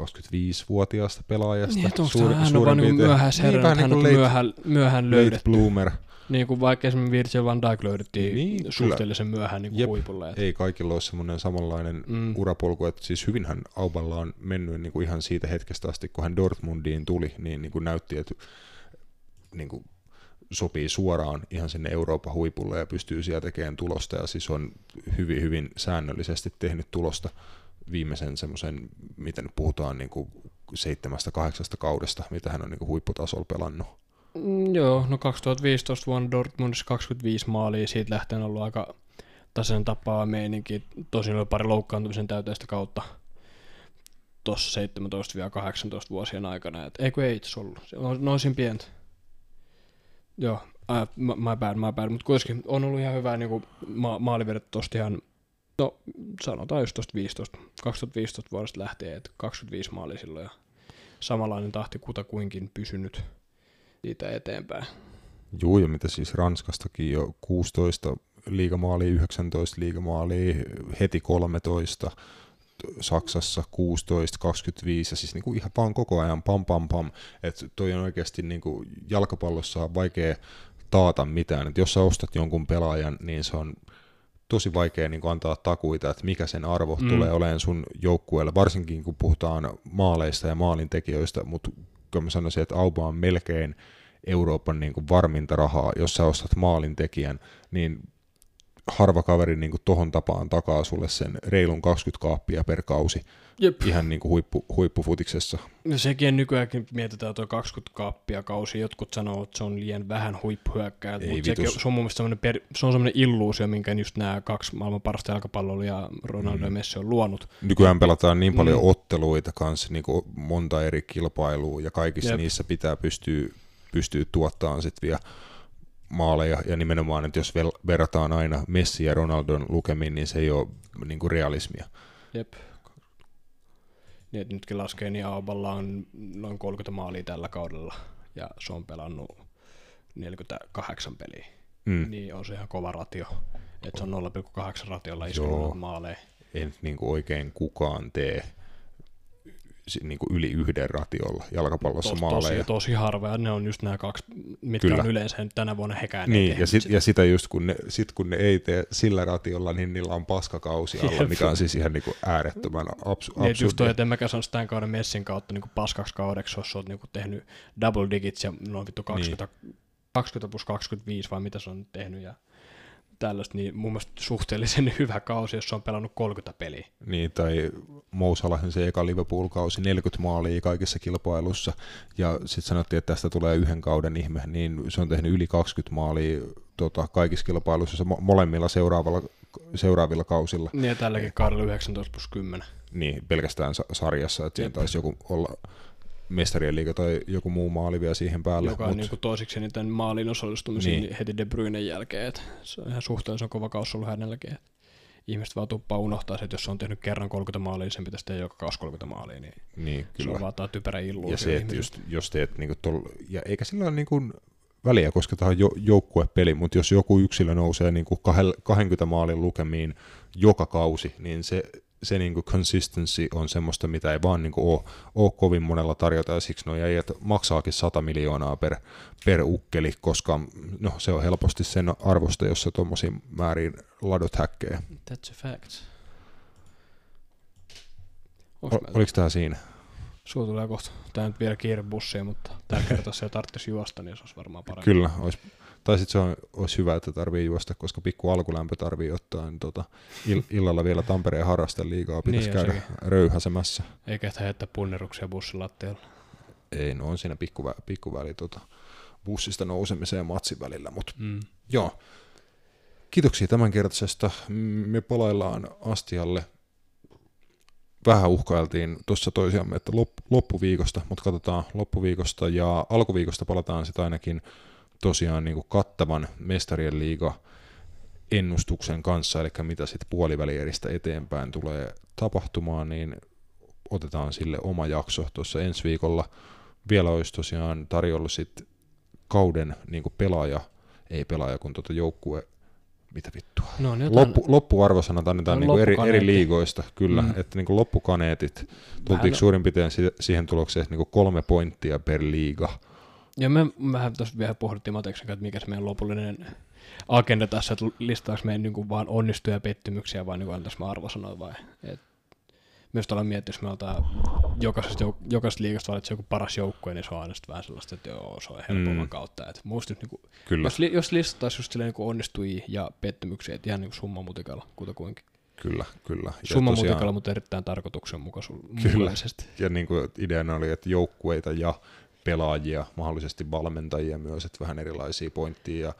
25-vuotiaasta pelaajasta. Niin, että onko Suuri- hän on vaan niin piirtein. myöhäisherra, vähän niin, hän niin on kuin late, myöhään, myöhään late löydetty. bloomer. Niin kuin vaikka esimerkiksi Virgil van Dijk löydettiin Niin, niin, kyllä. suhteellisen myöhään niin Jep. huipulle. Et, Ei kaikilla ole semmoinen samanlainen mm. urapolku, että siis hyvinhän Auballa on mennyt niin kuin ihan siitä hetkestä asti, kun hän Dortmundiin tuli, niin, niin kuin näytti, että niin kuin sopii suoraan ihan sinne Euroopan huipulle ja pystyy siellä tekemään tulosta ja siis on hyvin, hyvin säännöllisesti tehnyt tulosta viimeisen semmoisen, mitä nyt puhutaan niin kuin seitsemästä, kahdeksasta kaudesta, mitä hän on niin kuin huipputasolla pelannut. mm, joo, no 2015 vuonna Dortmundissa 25 maalia, siitä lähtien on ollut aika tasainen tapaa meininki. Tosin oli pari loukkaantumisen täyteistä kautta tuossa 17-18 vuosien aikana. Et, eikö ei itse ollut, se on noisin pientä. Joo, äh, my bad, my bad, mutta kuitenkin on ollut ihan hyvää niin ma- maalivedet tosta ihan, no sanotaan just tosta 15, 2015 vuodesta lähtien, että 25 maalia silloin ja samanlainen tahti kutakuinkin pysynyt siitä eteenpäin. Juu, ja mitä siis Ranskastakin jo 16 liigamaalia, 19 liigamaalia, heti 13, Saksassa 16, 25 ja siis niinku ihan vaan koko ajan pam pam pam, että toi on oikeasti niinku jalkapallossa on vaikea taata mitään, että jos sä ostat jonkun pelaajan, niin se on tosi vaikea niin antaa takuita, että mikä sen arvo mm. tulee olemaan sun joukkueelle, varsinkin kun puhutaan maaleista ja maalintekijöistä, mutta kyllä mä sanoisin, että Auba on melkein Euroopan niin kuin varminta rahaa, jos sä ostat maalintekijän, niin harva kaveri niin kuin tohon tapaan takaa sulle sen reilun 20 kaappia per kausi Jep. ihan niin kuin huippu, huippufutiksessa. No sekin nykyäänkin mietitään tuo 20 kaappia kausi. Jotkut sanoo, että se on liian vähän huippuhyökkäjät, mutta sekin, se on mun mielestä semmoinen, per, se on semmoinen illuusio, minkä just nämä kaksi maailman parasta jalkapalloilijaa, Ronaldo mm. ja Messi on luonut. Nykyään pelataan niin paljon Mm. otteluita kanssa, niin kuin monta eri kilpailua, ja kaikissa. Jep. niissä pitää pystyä, pystyä tuottamaan sitten vielä maaleja, ja nimenomaan, että jos verrataan aina Messi ja Ronaldon lukemiin, niin se ei ole niin kuin realismia. Jep. Niin, että nytkin laskee, niin Auballa on noin 30 maalia tällä kaudella, ja se on pelannut 48 peliä. Mm. Niin on se ihan kova ratio. Että se on 0,8 ratiolla iskenut maaleja. Ei nyt niin kuin oikein kukaan tee niin kuin yli yhden ratiolla jalkapallossa Tos, maaleja. tosi, tosi harva, ja ne on just nämä kaksi, mitkä Kyllä. on yleensä nyt tänä vuonna hekään Niin, ja, sit, ja sitä just kun ne, sit kun ne ei tee sillä ratiolla, niin niillä on paskakausi alla, mikä on siis ihan niinku äärettömän abs, Niin, että just toi, että en mäkään sanoisi tämän kauden Messin kautta niin paskaksi kaudeksi, jos oot niin tehnyt double digits ja noin vittu 20, niin. 20 plus 25 vai mitä se on nyt tehnyt ja tällaista, niin mun mielestä suhteellisen hyvä kausi, jos se on pelannut 30 peliä. Niin, tai Mo Salahin se eka Liverpool-kausi, 40 maalia kaikissa kilpailussa, ja sitten sanottiin, että tästä tulee yhden kauden ihme, niin se on tehnyt yli 20 maalia tota, kaikissa kilpailuissa mo- molemmilla seuraavalla, seuraavilla kausilla, Niin ja tälläkin kaudella 19 plus 10. niin pelkästään sa- sarjassa, että siinä taisi joku olla mestarien liiga tai joku muu maali vielä siihen päälle. joka on niin kuin toisiksi eniten maalin osallistumisiin Niin. niin. heti De Bruynen jälkeen. Et se on ihan suhteellisen kova kausi ollut hänelläkin. Et ihmiset vaan tuppaa unohtaa se, että jos se on tehnyt kerran 30 maalia, niin sen pitäisi tehdä joka kausi 30 maalia. Niin niin, se kyllä. on vaan tää typerä illuusio. Ja se, että just, jos teet niinku tol, ja eikä sillä ole niinku väliä, koska tämä on jo, joukkuepeli, mutta jos joku yksilö nousee niinku kahel- 20 maalin lukemiin joka kausi, niin se, se niinku consistency on semmoista, mitä ei vaan niinku ole, ole kovin monella tarjota, ja siksi nuo äijät maksaakin 100 miljoonaa per, per ukkeli, koska no, se on helposti sen arvosta, jos se tuommoisiin määriin ladot häkkejä. That's a fact. O, Onks meillä? oliko tämä siinä? Sulla tulee kohta. Tää nyt vielä kiire bussiin, mutta tää kertaa, jos se tarvitsisi juosta, niin se olisi varmaan parempi. Kyllä, olisi, tai sitten se on, olisi hyvä, että tarvii juosta, koska pikku alkulämpö tarvii ottaa, niin tota, ill, illalla vielä Tampereen harrasteliigaa pitäisi Niin, niin, ja käydä röyhäsemässä. Eikä että heittää punneruksia bussilattialla. Ei, no on siinä pikku, pikkuväli tota, bussista nousemiseen ja matsin välillä, mutta Mm. joo. Kiitoksia tämänkertaisesta. Me palaillaan astialle vähän uhkailtiin tuossa toisiamme, että lop, loppuviikosta, mutta katsotaan loppuviikosta ja alkuviikosta palataan sitten ainakin tosiaan niin kuin kattavan mestarien liiga ennustuksen kanssa, eli mitä sitten puolivälieristä eteenpäin tulee tapahtumaan, niin otetaan sille oma jakso tuossa ensi viikolla. Vielä olisi tosiaan tarjolla sitten kauden niin kuin pelaaja, ei pelaaja, kun tuota joukkue mitä vittua. No, niin jotain, Loppu, loppuarvosanat annetaan No, niinku eri, eri liigoista, kyllä, Mm. että niinku loppukaneetit, tultiinko suurin piirtein si- siihen tulokseen, että niinku kolme pointtia per liiga. Ja me vähän tuossa vielä pohdittiin Mateksen kanssa, että mikä se meidän lopullinen agenda tässä, että listaako meidän niin vaan onnistuja pettymyksiä vai niin antaisi me arvosanoja vai. Et myös ollaan miettinyt, jos me otetaan jokaisesta, jouk- jokaisesta liigasta valitsee joku paras joukkue, niin se on aina vähän sellaista, että joo, se on helpomman Mm. kautta. Et musta nyt, niin kuin, Kyllä, jos, li, jos listattaisiin just silleen niin onnistujia ja pettymyksiä, että ihan niin kuin summa mutikalla, kutakuinkin. kyllä, kyllä. Ja Summa tosiaan- mutikalla, mutta erittäin tarkoituksenmukaisesti. Ja niin kuin ideana oli, että joukkueita ja pelaajia, mahdollisesti valmentajia myös, että vähän erilaisia pointtia. Ja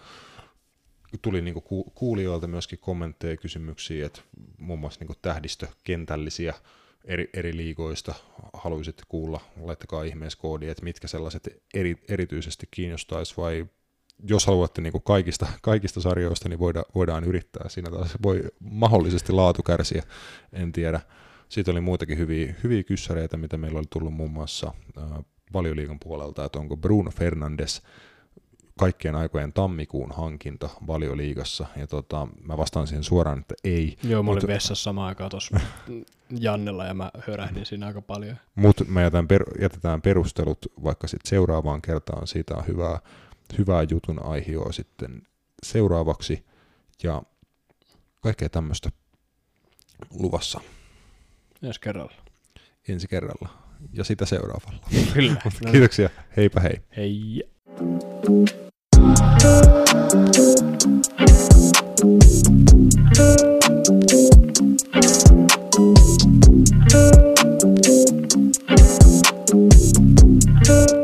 tuli niin kuin ku- kuulijoilta myöskin kommentteja ja kysymyksiä, että muun muassa niin kuin tähdistökentällisiä eri, eri liigoista haluaisitte kuulla, laittakaa ihmeessä koodi, että mitkä sellaiset eri, erityisesti kiinnostaisi vai jos haluatte niin kuin kaikista, kaikista sarjoista, niin voidaan, voidaan yrittää. Siinä taas voi mahdollisesti laatu kärsiä, en tiedä. Sitten oli muitakin hyviä, hyviä kyssäreitä, mitä meillä oli tullut muun muassa valioliigan puolelta, että onko Bruno Fernandes kaikkien aikojen tammikuun hankinta valioliigassa, ja tota, mä vastaan siihen suoraan, että ei, Joo, mä olin Mut- vessassa samaan aikaan tuossa Jannella ja mä hörähdin siinä aika paljon. mutta me jätän per, jätetään perustelut vaikka sitten seuraavaan kertaan, siitä on hyvää, hyvää jutun aihioa sitten seuraavaksi, ja kaikkea tämmöistä luvassa. Ensi kerralla. ensi kerralla, ja sitä seuraavalla. Kyllä. no. Kiitoksia. Heipä hei. Hei. Thank you